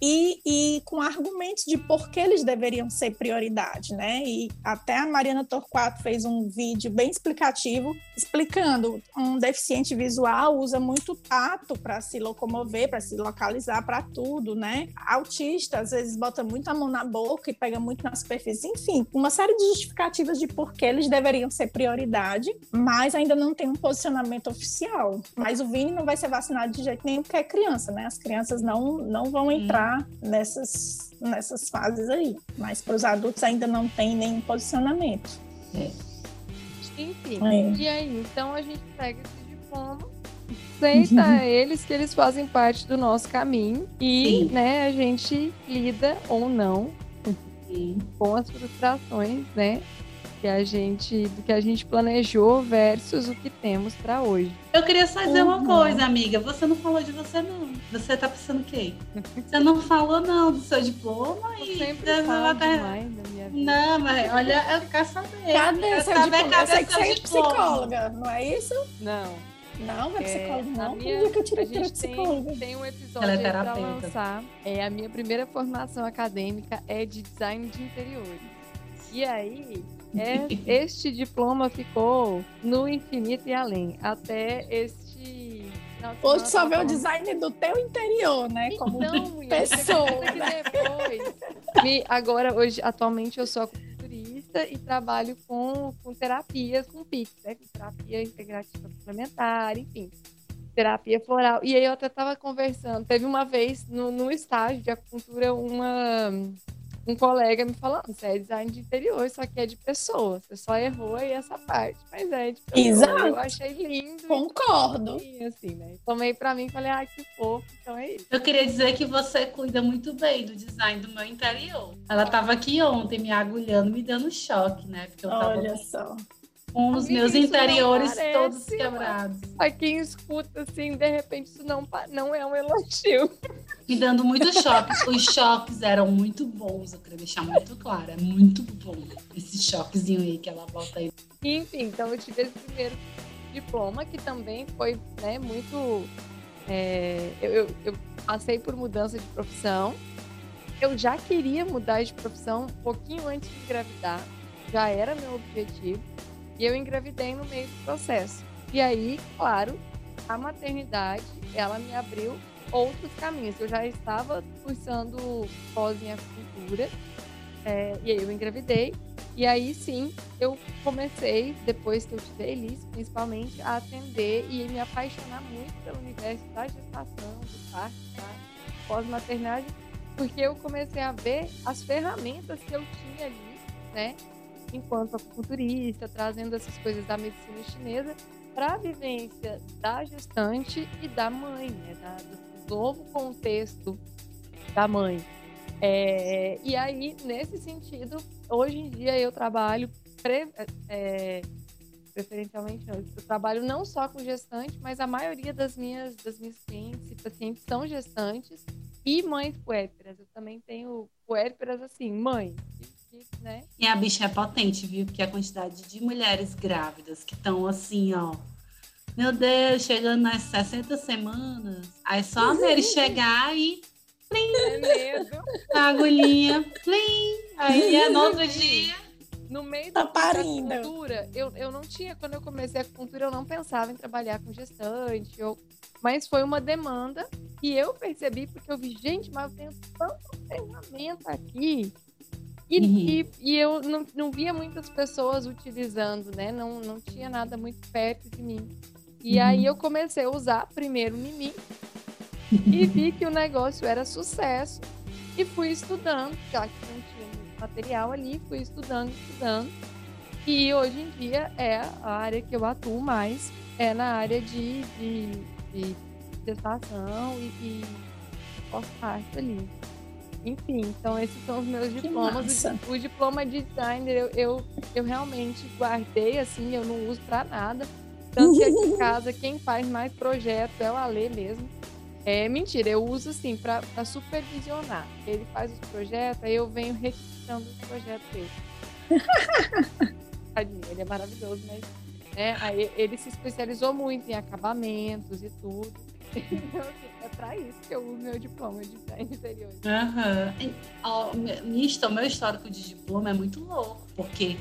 Speaker 4: e, e, com argumentos de por que eles deveriam ser prioridade, né? E até a Mariana Torquato fez um vídeo bem explicativo, explicando um deficiente visual usa muito tato para se locomover, para se localizar, para tudo, né? Autista às vezes bota muito a mão na boca e pega muito na superfície, enfim, uma série de justificativas de por que eles deveriam ser prioridade, mas ainda não tem um posicionamento oficial. Mas o Vini não vai ser vacinado de jeito nenhum porque é criança, né? As crianças não, não vão entrar nessas, nessas fases aí. Mas para os adultos ainda não tem nenhum posicionamento.
Speaker 1: É. Enfim, é. e aí? Então a gente pega esse diploma aceita uhum. eles que eles fazem parte do nosso caminho e né, a gente lida ou não Sim. com as frustrações, né? Que a gente do que a gente planejou versus o que temos para hoje.
Speaker 3: Eu queria só dizer uhum. uma coisa, amiga. Você não falou de você não. Você tá pensando o quê? Você não falou não do seu diploma
Speaker 1: eu e sempre falo demais da minha vida.
Speaker 3: Não, mas olha, eu quero saber.
Speaker 4: Cadê eu seu diploma? Cadê eu sei que você é psicóloga, não é isso?
Speaker 1: Não.
Speaker 4: Não, não é psicóloga, não. Minha, que eu tirei a gente
Speaker 1: tem, tem um episódio
Speaker 3: é
Speaker 1: para lançar. É, a minha primeira formação acadêmica é de design de interiores. E aí, é, este diploma ficou no infinito e além. Até este.
Speaker 4: Hoje só vê o design do teu interior, né? Como então, pessoa.
Speaker 1: Depois. Me, agora, hoje, atualmente, eu sou acupunturista e trabalho com, com terapias, com PIC, né? Com terapia integrativa complementar, enfim. Terapia floral. E aí eu até estava conversando. Teve uma vez no, no estágio de acupuntura uma um colega me falando, você é design de interior, só que é de pessoa. Você só errou aí essa parte, mas é de pessoa.
Speaker 4: Exato.
Speaker 1: Eu achei lindo.
Speaker 4: Concordo.
Speaker 1: E, assim, né? Tomei pra mim e falei, ai, que fofo, então é isso.
Speaker 3: Eu queria dizer que você cuida muito bem do design do meu interior. Ela tava aqui ontem me agulhando, me dando choque, né? Porque eu tava
Speaker 4: Olha só.
Speaker 3: Com os
Speaker 1: Amiga,
Speaker 3: meus interiores todos quebrados.
Speaker 1: Pra quem escuta, assim, de repente, isso não, não é um elogio.
Speaker 3: Me dando muito choque. Os choques eram muito bons, eu queria deixar muito claro. É muito bom esse choquezinho aí que ela bota aí.
Speaker 1: Enfim, então eu tive esse primeiro diploma, que também foi né, muito. é, eu, eu- eu passei por mudança de profissão. Eu já queria mudar de profissão um pouquinho antes de engravidar, já era meu objetivo, e eu engravidei no meio do processo. E aí, claro, a maternidade, ela me abriu outros caminhos. Eu já estava cursando pós em acupuntura, é, e aí eu engravidei, e aí sim, eu comecei, depois que eu tive a Elis, principalmente, a atender e me apaixonar muito pelo universo da gestação, do parto, da pós-maternidade, porque eu comecei a ver as ferramentas que eu tinha ali, né, enquanto acupunturista, trazendo essas coisas da medicina chinesa para a vivência da gestante e da mãe, né, da, do novo contexto da mãe. É, e aí, nesse sentido, hoje em dia eu trabalho pre- é, preferencialmente não, eu trabalho não só com gestante, mas a maioria das minhas das minhas clientes e pacientes são gestantes e mães puérperas. Eu também tenho puérperas assim, mãe, que, que, né?
Speaker 3: E a bicha é potente, viu? Porque a quantidade de mulheres grávidas que estão assim, ó. Meu Deus, chegando nas 60 semanas. Aí só ele chegar e
Speaker 1: É medo.
Speaker 3: a agulhinha, plim. Aí é no outro dia.
Speaker 1: No meio
Speaker 4: Tá
Speaker 1: da
Speaker 4: parindo.
Speaker 1: acupuntura, eu, eu não tinha, quando eu comecei a acupuntura, eu não pensava em trabalhar com gestante, eu, mas foi uma demanda que eu percebi, porque eu vi, gente, mas eu tenho tanta ferramenta aqui. E,
Speaker 3: Uhum.
Speaker 1: e, e eu não, não via muitas pessoas utilizando, né? Não, não tinha nada muito perto de mim. E
Speaker 3: Uhum.
Speaker 1: aí eu comecei a usar primeiro em mim e vi que o negócio era sucesso e fui estudando, já que não tinha muito material ali, fui estudando, estudando. E hoje em dia é a área que eu atuo mais, é na área de, de, de gestação e, e pós-parto ali. Enfim, então esses são os meus diplomas. O, o diploma de designer eu, eu, eu realmente guardei, assim, eu não uso pra nada. Tanto que aqui em casa, quem faz mais projeto é o Alê mesmo. É mentira, eu uso assim pra supervisionar. Ele faz os projetos, aí eu venho requisitando os projetos dele. Tadinho, ele é maravilhoso, mas né, aí ele se especializou muito em acabamentos e tudo. Então, assim, pra isso que eu uso meu diploma de design interior.
Speaker 3: Aham. E, ó, me- minha histó- meu histórico de diploma é muito louco, porque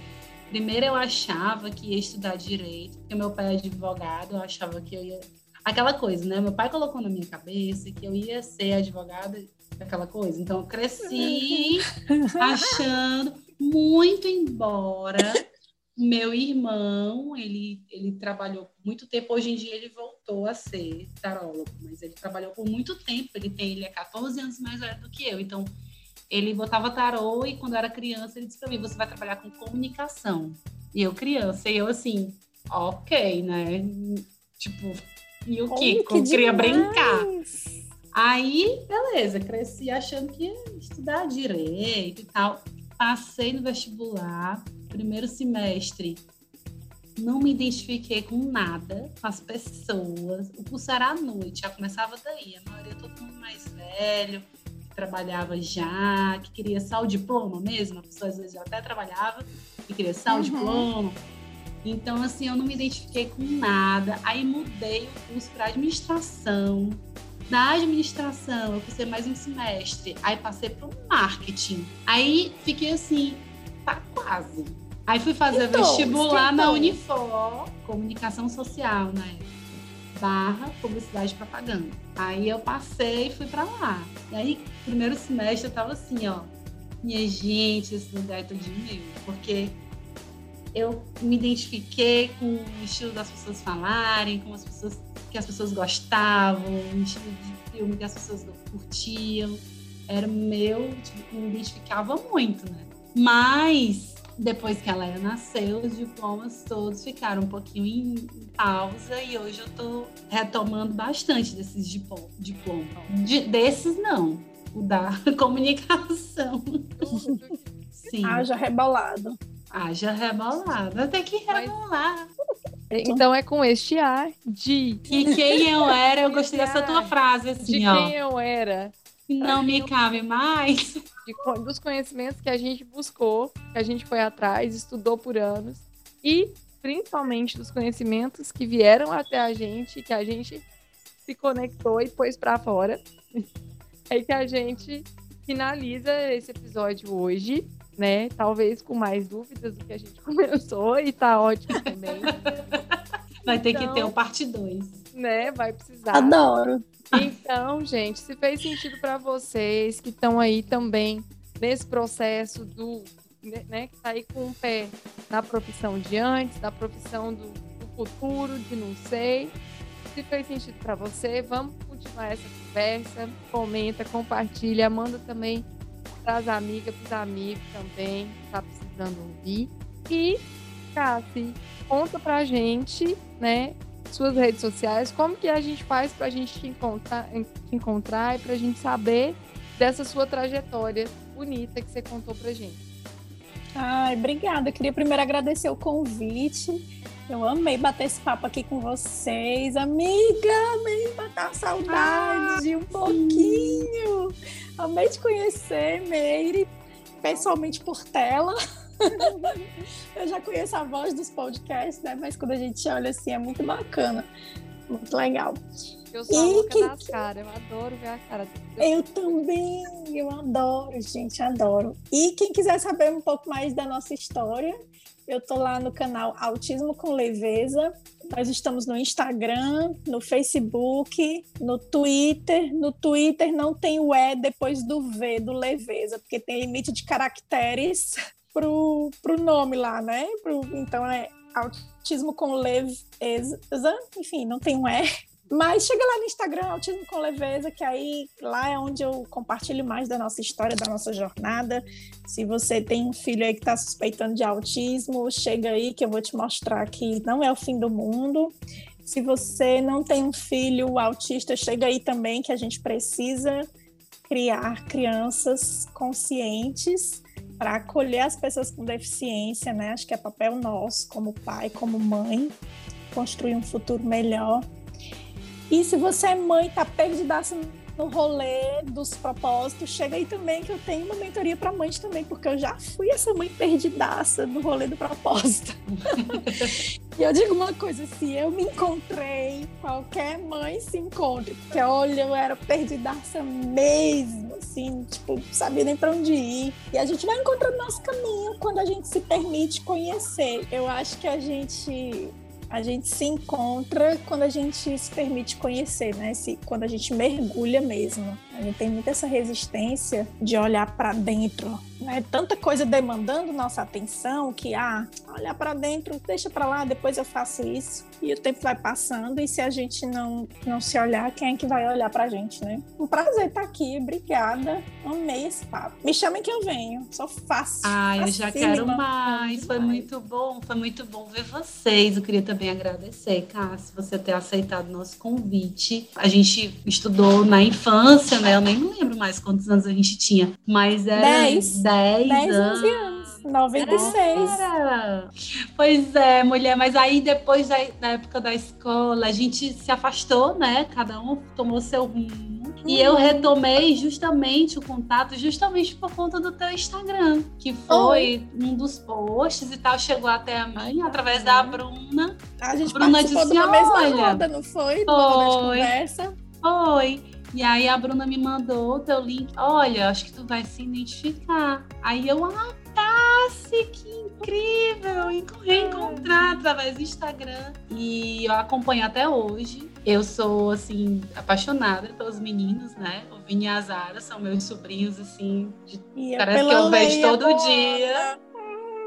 Speaker 3: primeiro eu achava que ia estudar direito, porque meu pai é advogado, eu achava que eu ia. Aquela coisa, né? Meu pai colocou na minha cabeça que eu ia ser advogada, aquela coisa. Então eu cresci achando muito embora meu irmão, ele, ele trabalhou por muito tempo, hoje em dia ele voltou a ser tarólogo, mas ele trabalhou por muito tempo, ele tem ele é 14 anos mais velho do que eu, então ele botava tarô e quando eu era criança ele disse para mim, você vai trabalhar com comunicação. E eu criança, e eu assim, ok, né? Tipo, e o que?
Speaker 4: Olha, que
Speaker 3: Eu queria brincar. Aí, beleza, cresci achando que ia estudar direito e tal. Passei no vestibular, primeiro semestre. Não me identifiquei com nada, com as pessoas. O curso era à noite, já começava daí. A maioria todo mundo mais velho, que trabalhava já, que queria só o diploma mesmo. A pessoa às vezes até trabalhava e queria só o
Speaker 4: Uhum.
Speaker 3: diploma. Então, assim, eu não me identifiquei com nada. Aí mudei o curso para administração. Da administração, eu cursei mais um semestre. Aí passei para o marketing. Aí fiquei assim, tá quase. Aí fui fazer
Speaker 4: Então,
Speaker 3: vestibular na. Unifor, comunicação social na época. Barra publicidade e propaganda. Aí eu passei e fui para lá. E aí, primeiro semestre, eu tava assim, ó. Minha gente, esse lugar é tudo meu. Porque eu me identifiquei com o estilo das pessoas falarem, com as pessoas que as pessoas gostavam, o estilo de filme que as pessoas curtiam. era meu, tipo, me identificava muito, né? Mas depois que a Leia nasceu, os diplomas todos ficaram um pouquinho em, pausa e hoje eu tô retomando bastante desses diplomas. De, desses não, o da comunicação.
Speaker 4: Sim. Haja rebolado.
Speaker 3: Haja rebolado. Até que rebolar.
Speaker 1: Então é com este ar de.
Speaker 3: E quem eu era, eu gostei dessa tua frase, assim,
Speaker 1: de
Speaker 3: ó.
Speaker 1: quem eu era.
Speaker 3: Não me cabe mais.
Speaker 1: De, dos conhecimentos que a gente buscou, que a gente foi atrás, estudou por anos. E principalmente dos conhecimentos que vieram até a gente, que a gente se conectou e pôs para fora. É que a gente finaliza esse episódio hoje, né? Talvez com mais dúvidas do que a gente começou, e tá ótimo também.
Speaker 3: Vai ter então, que ter o parte 2.
Speaker 1: Né? Vai precisar.
Speaker 4: Adoro.
Speaker 1: Então, gente, se fez sentido para vocês que estão aí também nesse processo do, né, que tá aí com o pé na profissão de antes, na profissão do, do futuro, de não sei. Se fez sentido para você, vamos continuar essa conversa. Comenta, compartilha, manda também para as amigas, para os amigos também, que tá precisando ouvir. E, Cassi, conta pra gente, né, suas redes sociais, como que a gente faz para a gente te encontrar, te encontrar e para a gente saber dessa sua trajetória bonita que você contou para gente.
Speaker 4: Ai, obrigada. Eu queria primeiro agradecer o convite. Eu amei bater esse papo aqui com vocês. Amiga, amei matar saudade ah, um pouquinho. Amei te conhecer, Meire, pessoalmente por tela. eu já conheço a voz dos podcasts, né? Mas quando a gente olha assim, é muito bacana. Muito legal.
Speaker 1: Eu sou e a louca que... das caras, eu adoro ver a cara.
Speaker 4: Eu também, eu adoro, gente, adoro. E quem quiser saber um pouco mais da nossa história, eu tô lá no canal Autismo com Leveza. Nós estamos no Instagram, no Facebook, no Twitter. No Twitter não tem o E depois do V, do Leveza, porque tem limite de caracteres pro, pro nome lá, né? Pro, então é autismo com leveza, enfim, não tem um E. Mas chega lá no Instagram, Autismo com Leveza, que aí lá é onde eu compartilho mais da nossa história, da nossa jornada. Se você tem um filho aí que está suspeitando de autismo, chega aí que eu vou te mostrar que não é o fim do mundo. Se você não tem um filho autista, chega aí também que a gente precisa criar crianças conscientes para acolher as pessoas com deficiência, né? Acho que é papel nosso, como pai, como mãe, construir um futuro melhor. E se você é mãe, tá perdidaça no rolê dos propósitos, chega aí também que eu tenho uma mentoria para mães também, porque eu já fui essa mãe perdidaça no rolê do propósito. e eu digo uma coisa, se eu me encontrei, qualquer mãe se encontre, porque olha, eu era perdidaça mesmo, assim, tipo, sabia nem para onde ir. E a gente vai encontrando nosso caminho quando a gente se permite conhecer. Eu acho que a gente a gente se encontra quando a gente se permite conhecer, né? Se, quando a gente mergulha mesmo. A gente tem muita essa resistência de olhar para dentro, né? Tanta coisa demandando nossa atenção que, ah, olhar para dentro, deixa para lá, depois eu faço isso. E o tempo vai passando e se a gente não, não se olhar, quem é que vai olhar pra gente, né? Um prazer estar aqui, obrigada. Amei esse papo. Me chamem que eu venho, só faço.
Speaker 3: Ah, eu já quero mais. Foi muito bom, foi muito bom ver vocês. Eu queria também agradecer, Cássio, você ter aceitado nosso convite. A gente estudou na infância, né? Eu nem lembro mais quantos anos a gente tinha, mas era 10, 10, 10
Speaker 4: anos. anos. 96.
Speaker 3: Era. Pois é, mulher, mas aí depois da, da, época da escola, a gente se afastou, né? Cada um tomou seu rumo. E eu retomei justamente o contato, justamente por conta do teu Instagram, que foi Oi. um dos posts e tal, chegou até a mim através da Bruna.
Speaker 4: A gente a Bruna participou disse, de uma mesma roda, não foi?
Speaker 3: Foi. conversa. Foi. E aí a Bruna me mandou o teu link. Olha, acho que tu vai se identificar. Aí eu, ah, Tassi, que incrível! Reencontrar através do Instagram. E eu acompanho até hoje. Eu sou, assim, apaixonada pelos meninos, né? O Vini e a Zara são meus sobrinhos, assim, de... parece que eu vejo todo dia.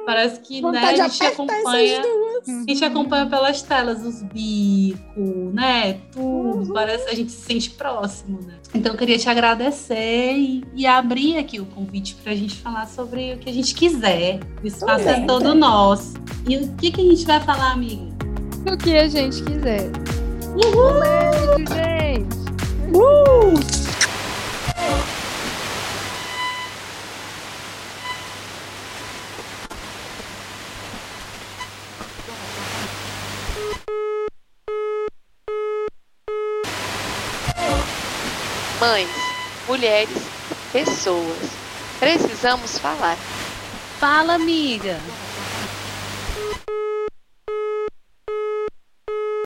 Speaker 3: Parece que né,
Speaker 4: Vontade
Speaker 3: a gente acompanha. A gente acompanha pelas telas os bicos, né? Tudo.
Speaker 4: Uhum.
Speaker 3: Parece a gente se sente próximo, né? Então eu queria te agradecer e, e abrir aqui o convite para a gente falar sobre o que a gente quiser. O espaço é todo nosso. E o que, que a gente vai falar, amiga?
Speaker 1: O que a gente quiser. Uhul! Beijo, gente!
Speaker 4: Uh!
Speaker 5: Mães, mulheres, pessoas. Precisamos falar.
Speaker 2: Fala, amiga.